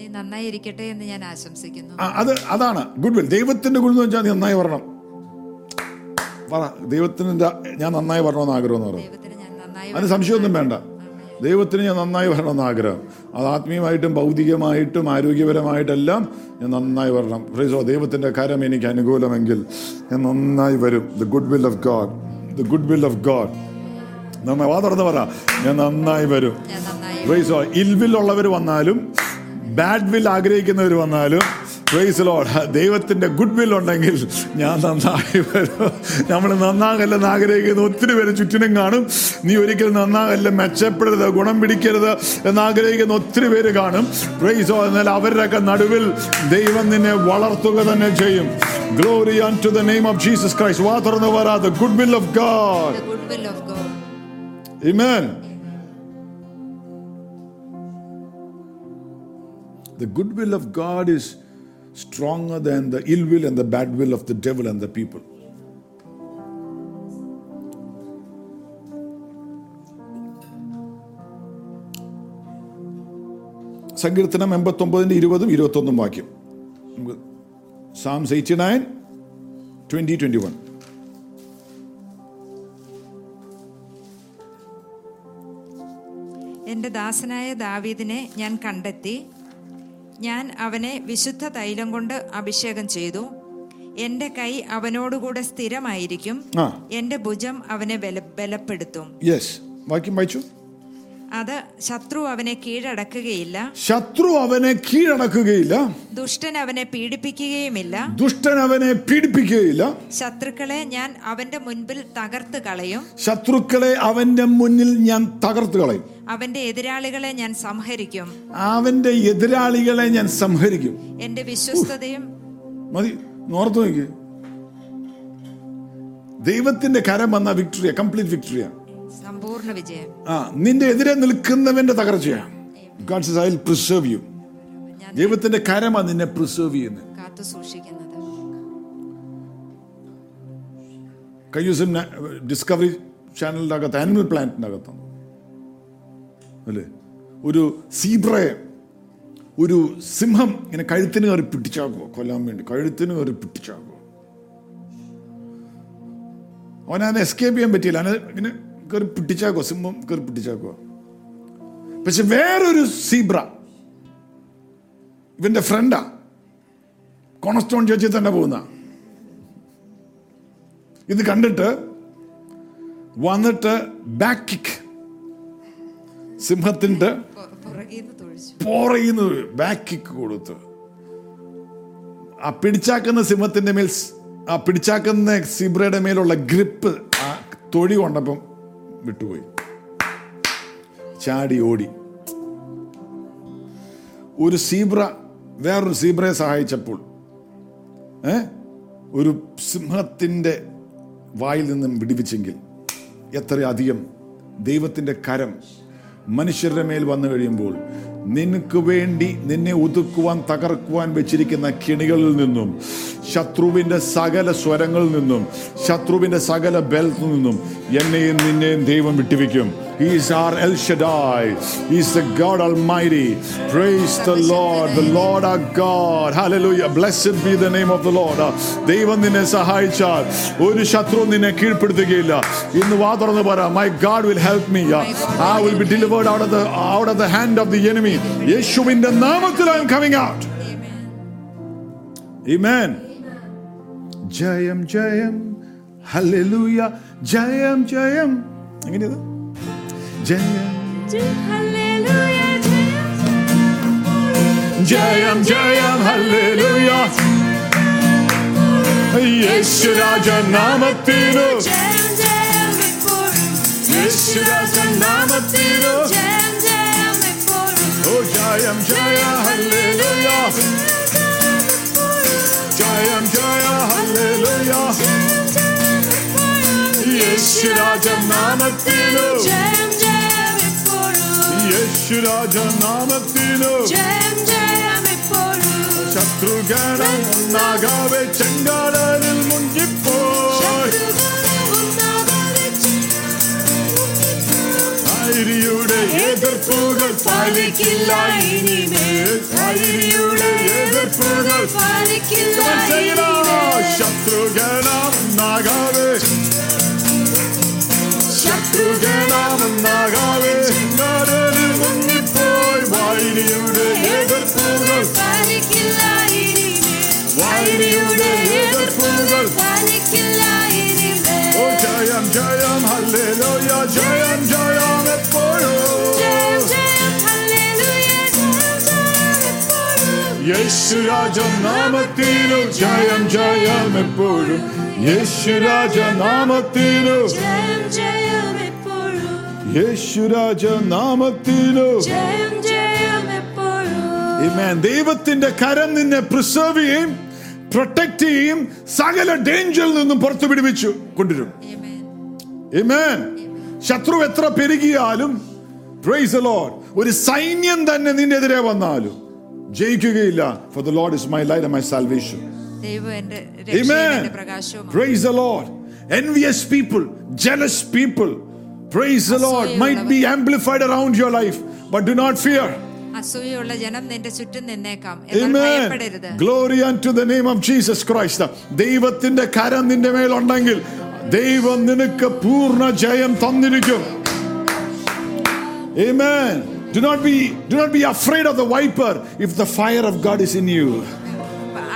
നീ നന്നായി ഇരിക്കട്ടെ എന്ന് ഞാൻ ആശംസിക്കുന്നു. അത് അതാണ് ഗുഡ് വിൽ ദൈവത്തിന്റെ ഗുഡ് എന്ന് വെച്ചാൽ നീ നന്നായി വരണം. പറ ദൈവത്തിന് ഞാൻ നന്നായി വരണമെന്ന് ആഗ്രഹം എന്ന് പറഞ്ഞു അതിന് സംശയമൊന്നും വേണ്ട. ദൈവത്തിന് ഞാൻ നന്നായി വരണമെന്ന് ആഗ്രഹം. അത് ആത്മീയമായിട്ടും ഭൗതികമായിട്ടും ആരോഗ്യപരമായിട്ടെല്ലാം ഞാൻ നന്നായി വരണം. ഫ്രീസോ ദൈവത്തിന്റെ കരം എനിക്ക് അനുകൂലമെങ്കിൽ ഞാൻ നന്നായി വരും. The good will of God the good will of God നമ്മ വാ തുറന്ന് പറ. ഞാൻ നന്നായി വരും. നന്നായി പ്രൈസോ ഇൽവിൽ ഉള്ളവർ വന്നാലും ബാഡ് വിൽ ആഗ്രഹിക്കുന്നവർ വന്നാലും പ്രൈസ് ലോഡ് ദൈവത്തിന്റെ ഗുഡ് വിൽ ഉണ്ടെങ്കിൽ ഞാൻ നന്നായി വരും. നമ്മൾ നന്നാകല്ലെന്ന് ആഗ്രഹിക്കുന്ന ഒത്തിരി പേര് ചുറ്റിനും കാണും. നീ ഒരിക്കലും നന്നാകല്ല മെച്ചപ്പെടരുത് ഗുണം പിടിക്കരുത് എന്ന് ആഗ്രഹിക്കുന്ന ഒത്തിരി പേര് കാണും. പ്രൈസോ എന്നാൽ അവരുടെയൊക്കെ നടുവിൽ ദൈവം നിന്നെ വളർത്തുക തന്നെ ചെയ്യും. Glory unto the name of Jesus Christ വാ തുറന്ന് the good will of God Amen. The good will of God is stronger than the ill will and the bad will of the devil and the people. സങ്കീർത്തനം എൺപത്തൊമ്പതിന്റെ ഇരുപതും ഇരുപത്തൊന്നും വാക്യം നമുക്ക് Psalms eighty nine twenty twenty one എന്റെ ദാസനായ ദാവീദിനെ ഞാൻ കണ്ടെത്തി. ഞാൻ അവനെ വിശുദ്ധ തൈലം കൊണ്ട് അഭിഷേകം ചെയ്തു. എന്റെ കൈ അവനോടുകൂടെ സ്ഥിരമായിരിക്കും. എന്റെ ഭുജം അവനെ ബല ബലപ്പെടുത്തും. വാക്യം വായിച്ചു. അത് ശത്രു അവനെ കീഴടക്കുകയില്ല. ശത്രു അവനെ കീഴടക്കുകയില്ല. ദുഷ്ടൻ അവനെ പീഡിപ്പിക്കുകയുമില്ല. ദുഷ്ടൻ അവനെ പീഡിപ്പിക്കുകയില്ല. ശത്രുക്കളെ ഞാൻ അവന്റെ മുൻപിൽ തകർത്ത് കളയും. ശത്രുക്കളെ അവന്റെ മുന്നിൽ ഞാൻ തകർത്ത് കളയും. അവന്റെ എതിരാളികളെ ഞാൻ സംഹരിക്കും. അവന്റെ എതിരാളികളെ ഞാൻ സംഹരിക്കും. എന്റെ വിശ്വസ്തതയും മതി നോർത്തു നോക്കി. ദൈവത്തിന്റെ കരം വന്ന വിക്ടറിയ കംപ്ലീറ്റ് വിക്ടറിയ സമ്പൂർണ വിജയം. ആ നിന്റെ എതിരെ നിൽക്കുന്നവന്റെ തകർച്ചയാ. ഗാഡ്സ് ഐ പ്രിസർവ് യു ദൈവത്തിന്റെ കരമാണ് നിന്നെ പ്രിസർവ് ചെയ്യുന്നത് കാത്തു സൂക്ഷിക്കുന്നത്. കഴിഞ്ഞ ഡിസ്കവറി ചാനലിന്റെ അകത്ത് ആനിമൽ പ്ലാന്റിന്റെ അകത്താണ് അല്ലേ? ഒരു സീബ്രയെ ഒരു സിംഹം ഇങ്ങനെ കഴുത്തിന് കയറി പിടിച്ചാക്കുക കൊല്ലാൻ വേണ്ടി. കഴുത്തിന് കയറി പിടിച്ചാക്കുക അവനത് എസ്കേപ്പ് ചെയ്യാൻ പറ്റിയില്ല. അവനെ ഇങ്ങനെ കയറി പിടിച്ചാക്കുക സിംഹം കയറി പിടിച്ചാക്കുക പക്ഷെ വേറൊരു സീബ്ര. ഇവന്റെ ഫ്രണ്ടാ കോണസ്റ്റോൺ ചേച്ചി തന്നെ പോകുന്ന. ഇത് കണ്ടിട്ട് വന്നിട്ട് ബാക്ക് കിക്ക് തൊഴിച്ചു പോറയുന്ന ബാക്ക് കിക്ക് കൊടുത്ത്. ആ പിടിച്ചാക്കുന്ന സിംഹത്തിന്റെ മേൽ ആ പിടിച്ചാക്കുന്ന സിബ്രയുടെ മേലുള്ള ഗ്രിപ്പ് ആ തൊഴി കൊണ്ടപ്പം വിട്ടുപോയി. ചാടി ഓടി. ഒരു സീബ്ര വേറൊരു സീബ്രയെ സഹായിച്ചപ്പോൾ ഒരു സിംഹത്തിന്റെ വായിൽ നിന്നും വിടിവിച്ചെങ്കിൽ എത്രയധികം ദൈവത്തിന്റെ കരം മനുഷ്യരുടെ മേൽ വന്നു കഴിയുമ്പോൾ നിനക്ക് വേണ്ടി നിന്നെ ഒതുക്കുവാൻ തകർക്കുവാൻ വെച്ചിരിക്കുന്ന കിണികളിൽ നിന്നും ശത്രുവിന്റെ സകല സ്വരങ്ങളിൽ നിന്നും ശത്രുവിന്റെ സകല ബലത്തിൽ നിന്നും എന്നെയും നിന്നെയും ദൈവം വിട്ടുവെക്കും He's our El Shaddai. He's the God Almighty. Praise the Lord, the Lord our God. Hallelujah. Blessed be the name of the Lord. ദൈവം നിന്നെ സഹായിച്ചാൽ ഒരു ശത്രു നിന്നെ കീഴ്പ്പെടുത്തുകയില്ല ഇന്ന് വാ തുറന്ന് പറ my God will help me I will be delivered out of the out of the hand of the enemy യേശുവിന്റെ നാമത്തിൽ I am coming out Amen. ജയം ജയം ഹല്ലേലൂയ ജയം ജയം എങ്ങനെയത് ജയം Hallelujah, ജയം ജയം ഹല്ലേലൂയ യേശുരാജ നാമത്തിലു Jam, jam, before യേശുരാജ നാമത്തിലു Jam, jam, before ഓ ജയം ജയ ഹല്ലേലൂയ ജയം ജയ ഹല്ലേലൂയ യേശുരാജ നാമത്തിലു Jam, jam, before യേശുരാജ നാമത്തിലു ശത്രുഗണം ഒന്നാകാവെ ചെങ്കാടലിൽ ധൈര്യയുടെ എതിർപ്പുകൾ പാലിക്കില്ല ഇനിമേൽ ധൈര്യയുടെ എതിർപ്പുകൾ ശത്രുഗണമൊന്നാകാവേ ശത്രുഗണമൊന്നാകാവേ ചെങ്കാടലിൽ മുങ്ങിപ്പോയി വൈരിയുടെ എതിർപ്പുകൾ വൈരിയുടെ എതിർപ്പുകൾ ഓ ജയം ജയം ഹല്ലേലൂയ ജയം ജയം എപ്പോഴും യേശുരാജ നാമത്തിനു ജയം ജയം എപ്പോഴും യേശുരാജ നാമത്തിനു യേശുരാജ നാമത്തിനു Amen. ദൈവത്തിന്റെ കരം നിന്നെ പ്രിസർവ് ചെയ്യും പ്രൊട്ടക്ട് ചെയ്യും സകല ഡേഞ്ചറിൽ നിന്നും പുറത്തു പിടിപ്പിച്ചു കൊണ്ടുവരും. Amen. ശത്രു എത്ര പെരുകിയാലും praise the Lord. ഒരു സൈന്യം തന്നെ നിന്റെ എതിരെ വന്നാലും ജയിക്കുകയില്ല. For the Lord is my light my salvation praise the Lord. Envious people, jealous people, praise the Lord, might be amplified around your life, but do not fear. അസൂയുള്ള ജനം നിന്റെ ചുറ്റും നിന്നേക്കാം ഭയപ്പെടരുത് glory to the name of Jesus Christ ദൈവത്തിന്റെ കരം നിന്റെ മേലുണ്ടെങ്കിൽ ദൈവം നിനക്ക് പൂർണ ജയം തന്നിരിക്കും Amen. Do not be do not be afraid of the viper if the fire of God is in you.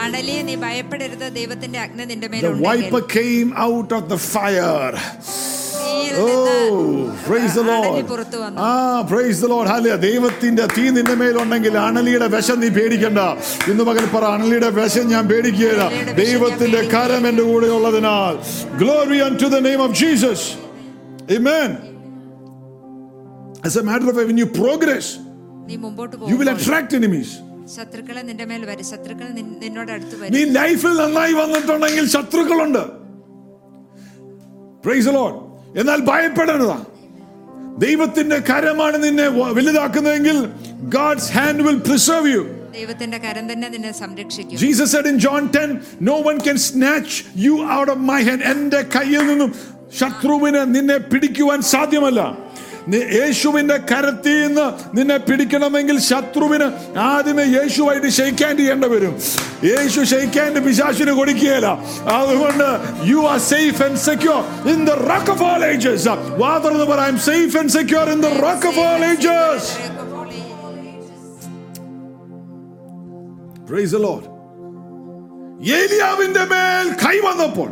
അണലിയെ നീ ഭയപ്പെടരുത് ദൈവത്തിന്റെ അഗ്നി നിന്റെ The viper came out of the fire. Oh. Hallelujah. ദൈവത്തിന്റെ തീ നിന്റെ മേലുണ്ടെങ്കിൽ അണലിയുടെ വിഷം നീ പേടിക്കണ്ട. ഇന്ന് മകൻ പറ അണലിയുടെ വിഷം ഞാൻ പേടിക്കുകയില്ല. ദൈവത്തിന്റെ കരം എന്റെ കൂടെ ഉള്ളതിനാൽ. Glory to the name of Jesus Amen. As a matter of fact, when you progress, നീ you will attract enemies. ശത്രുക്കളെ നിന്റെ മേൽ വരും. ശത്രുക്കൾ നിന്നോട് അടുത്ത് നീ വരും ലൈഫിൽ നന്നായി വന്നിട്ടുണ്ടെങ്കിൽ ശത്രുക്കളുണ്ട്. പ്രൈസ് ലോഡ് എന്നാൽ ഭയപ്പെടരുത്. ദൈവത്തിന്റെ കരമാണ് നിന്നെ വലുതാക്കുന്നതെങ്കിൽ God's hand will preserve you ദൈവത്തിന്റെ കരം തന്നെ നിന്നെ സംരക്ഷിക്കും. Jesus said in John 10 no one can snatch you out of my hand എന്റെ കയ്യിൽ നിന്നും ശത്രുവിന് നിന്നെ പിടിക്കുവാൻ സാധ്യമല്ല. നി- യേശുവിന്റെ കരത്തിൽ നിന്ന് നിന്നെ പിടിക്കണമെങ്കിൽ ശത്രുവിന് ആദ്യമേ യേശുവായിട്ട് ഷെയ്ക്കാൻഡ് ചെയ്യേണ്ട വരും. യേശു ഷെയ്ക്കാൻഡ് പിശാശിന് കൊടുക്കുകയില്ല. അതുകൊണ്ട് you are safe and secure in the rock of all ages വാതർന്ന് പറ I am safe and secure in the rock of all ages praise the Lord ഏലിയാവിന്റെ മേൽ കൈ വന്നപ്പോൾ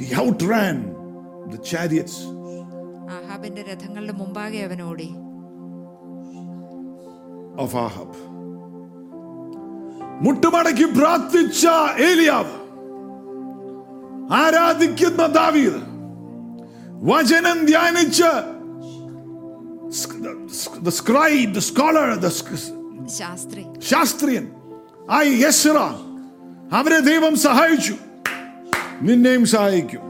he outran the chariots. ആഹാബിന്റെ രഥങ്ങളുടെ മുമ്പാകെ അവൻ ഓടി. of Ahab. മുട്ടുമടക്കി പ്രാർത്ഥിച്ച ഏലിയാവ്. ആരാധിക്കുന്ന ദാവീദ്. വചനം ധ്യാനിച്ച് ഐ ശാസ്ത്രി. ശാസ്ത്രിയൻ ആ യസ്ര അവരെ ദൈവം സഹായിച്ചു. നിന്നെയും സഹായിക്കും.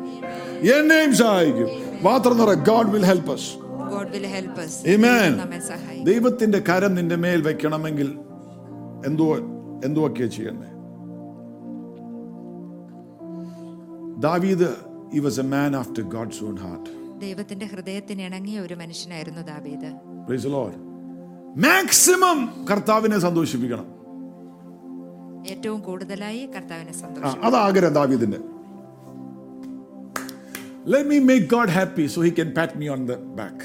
എന്നെയും സഹായിക്കും. മാത്രം ഗോഡ് വിൽ ഹെൽപ്പ് സഹായിക്കും. ദൈവത്തിന്റെ കരം നിന്റെ മേൽ വെക്കണമെങ്കിൽ എന്തോ എന്തുവൊക്കെയാ ചെയ്യണ്ടേ? ദാവീദ് he was a man after God's own heart ദൈവത്തിന്റെ ഹൃദയത്തിന് ഇണങ്ങിയ ഒരു മനുഷ്യനായിരുന്നു ദാവീദ്. Price the Lord. മാക്സിമം കർത്താവിനെ സന്തോഷിപ്പിക്കണം. ഏറ്റവും കൂടുതലായി കർത്താവിനെ സന്തോഷിപ്പിക്കണം. സന്തോഷം അതാ ആഗ്രഹം ദാവീദിന്റെ. Let me make God happy so he can pat me on the back.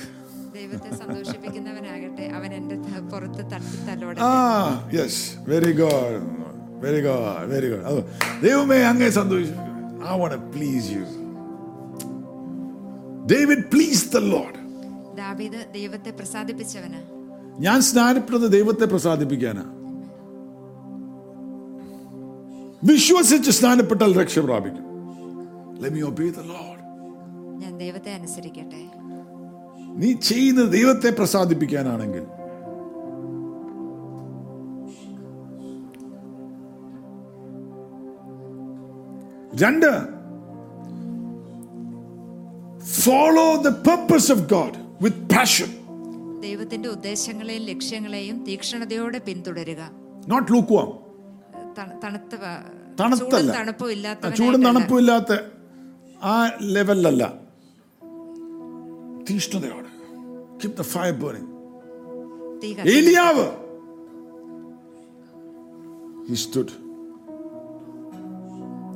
ദൈവത്തെ സന്തോഷിപ്പിക്കുന്നവനാകട്ടെ അവൻ എന്റെ ത- പുറത്ത് തട്ടി തലോടെ Ah, yes. Very good. Very good. Very good. അത് ദൈവമേ അങ്ങേ സന്തോഷിപ്പിക്കും I want to please you. David pleased the Lord. ദാവീദ് ദൈവത്തെ പ്രസാദിപ്പിച്ചവന് ഞാൻ സ്നാനപ്പെടുന്നത് ദൈവത്തെ പ്രസാദിപ്പിക്കാനാ വിശ്വസിച്ച് സ്നാനപ്പെട്ടാൽ രക്ഷ പ്രാപിക്കും Let me obey the Lord. ഞാൻ ദൈവത്തെ അനുസരിക്കട്ടെ. നീ ചെയ്യുന്നത് ദൈവത്തെ പ്രസാദിപ്പിക്കാനാണെങ്കിൽ. രണ്ട്. Follow the purpose of God with passion ദൈവത്തിന്റെ ഉദ്ദേശങ്ങളെയും ലക്ഷ്യങ്ങളെയും തീക്ഷണതയോടെ പിന്തുടരുക. നോട്ട് ലുക്ക് വാം തണുത്ത തണുപ്പില്ലാത്ത. ചൂടും തണുപ്പും ഇല്ലാത്ത ആ ലെവലിലല്ല തീഷ്ണതയോടെ കീപ് ദ ഫയർ ബേണിംഗ് തീ കത്തി- ഏലിയാവ് he stood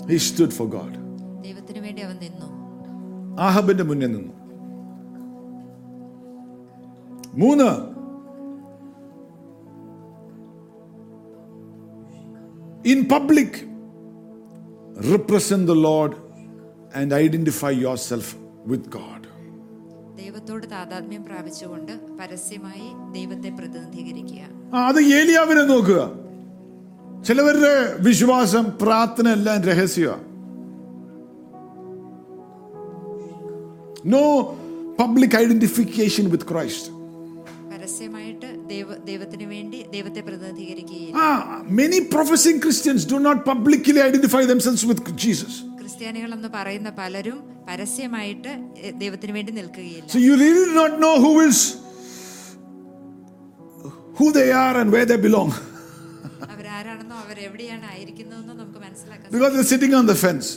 he stood for god ദൈവത്തിന് വേണ്ടി അവൻ നിന്നു ആഹബിന്റെ മുന്നിൽ നിന്നു മൂന്ന് in public represent the Lord and identify yourself with God ദൈവത്തോട് താതാത്മ്യം പ്രാപിച്ചുകൊണ്ട് പരസ്യമായി ദൈവത്തെ പ്രതിനിധീകരിക്കുക. അത് ഏലിയാവിനെ നോക്കുക. ചിലവരുടെ വിശ്വാസം പ്രാർത്ഥന എല്ലാം രഹസ്യമാണ് no public identification with Christ പരസ്യമായിട്ട് ദൈവ ദൈവത്തിന് വേണ്ടി ദൈവത്തെ പ്രതിനിധീകരിക്കുകയും many professing Christians Christians not publicly identify identify themselves with എന്ന് പറയുന്ന പലരും പരസ്യമായിട്ട് ദൈവത്തിന് വേണ്ടി നിൽക്കുകയില്ല So you really do not know who is who they are and where they belong അവർ എവിടെയാണ് ആയിരിക്കുന്നതെന്നോ നമുക്ക് മനസ്സിലാക്കാം because they're sitting on the fence.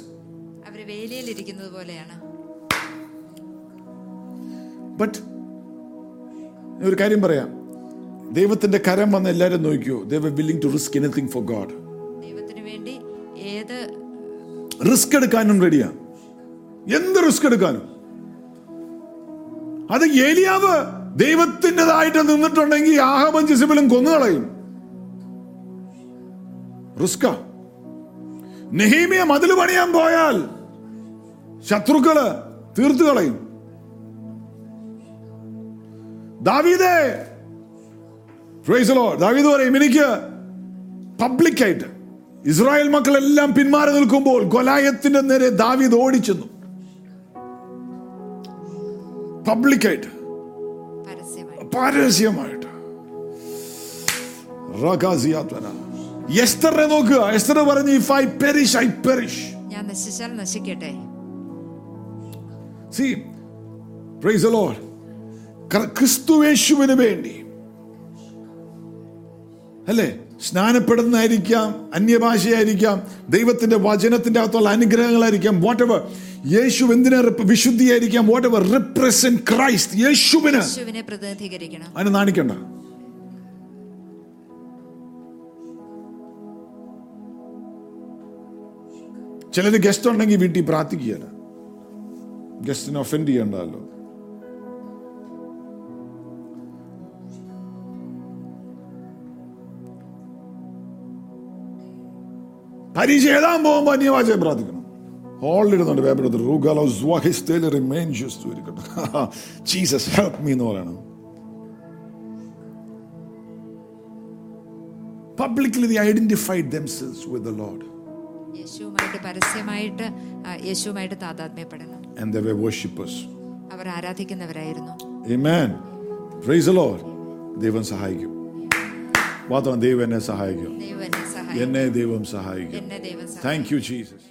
അവർ വേലിയിൽ ഇരിക്കുന്നത് പോലെയാണ് But ഒരു കാര്യം പറയാം ദൈവത്തിന്റെ കരം വന്ന് എല്ലാവരും നോക്കിയോ they were willing to risk anything for God. Risk എടുക്കാനും റെഡിയാണ് എന്ത് റിസ്ക് എടുക്കാനും? അത് ഏലിയാവ് ദൈവത്തിന്റെതായിട്ട് നിന്നിട്ടുണ്ടെങ്കിൽ ആഹാബം ജിസിബിലും കൊന്നുകളയും റിസ്ക നെഹീമിയ മതിൽ പണിയാൻ പോയാൽ ശത്രുക്കൾ തീർത്തു കളയും. ദാവീദേ. ദാവീദ് പറയും എനിക്ക് പബ്ലിക്കായിട്ട് ഇസ്രായേൽ മക്കളെല്ലാം പിന്മാറി നിൽക്കുമ്പോൾ കൊലായത്തിന്റെ നേരെ ദാവീദ് ഓടിച്ചെന്നു. പബ്ലിക്കായിട്ട്. പാരസ്യമായിട്ട്. എസ്തറിനെ നോക്കുക. എസ്തർ പറഞ്ഞു if I perish I perish ഞാൻ നശിച്ചാൽ നശിക്കട്ടെ. സി പ്രൈസ് ലോർഡ് ക്രിസ്തുവേശുവിന് വേണ്ടി. അല്ലേ? സ്നാനപ്പെടുന്നതായിരിക്കാം അന്യഭാഷയായിരിക്കാം ദൈവത്തിന്റെ വചനത്തിന്റെ അകത്തുള്ള അനുഗ്രഹങ്ങളായിരിക്കാം വാട്ട് എവർ യേശു എന്തിനെ വിശുദ്ധിയായിരിക്കാം വാട്ട് എവർ റിപ്രസെന്റ് ക്രൈസ്റ്റ് യേശുവിന് പ്രതിനിധീകരിക്കണം. അതിന് നാണിക്കണ്ട. ചിലര് ഗസ്റ്റ് ഉണ്ടെങ്കിൽ വീട്ടിൽ പ്രാർത്ഥിക്കുകയല്ല ഗസ്റ്റിനെ ഒഫൻഡ് ചെയ്യണ്ടല്ലോ. പരീക്ഷ എഴുതാൻ പോകുമ്പോൾ അന്യവാചകം പ്രാർത്ഥിക്കണം. ഹോളിലിടുന്നുണ്ട് പേപ്പർ ജീസസ് ഹെൽപ്പ് മീ എന്ന് പറയണം. Publicly they identified themselves with the Lord. യേശുവുമായിട്ട് പരസ്യമായിട്ട് യേശുവുമായിട്ട് താതാത്മ്യപ്പെടണം and they were worshippers. Our ആരാധിക്കുന്നവരായിരുന്നു. Amen. Praise the Lord. ദൈവം സഹായിക്കും. മാത്രം ദൈവം എന്നെ സഹായിക്കും. ദൈവം എന്നെ സഹായിക്കും. എന്നെ ദൈവം സഹായിക്കും. എന്നെ ദൈവം സഹായിക്കും താങ്ക് യു ജീസസ്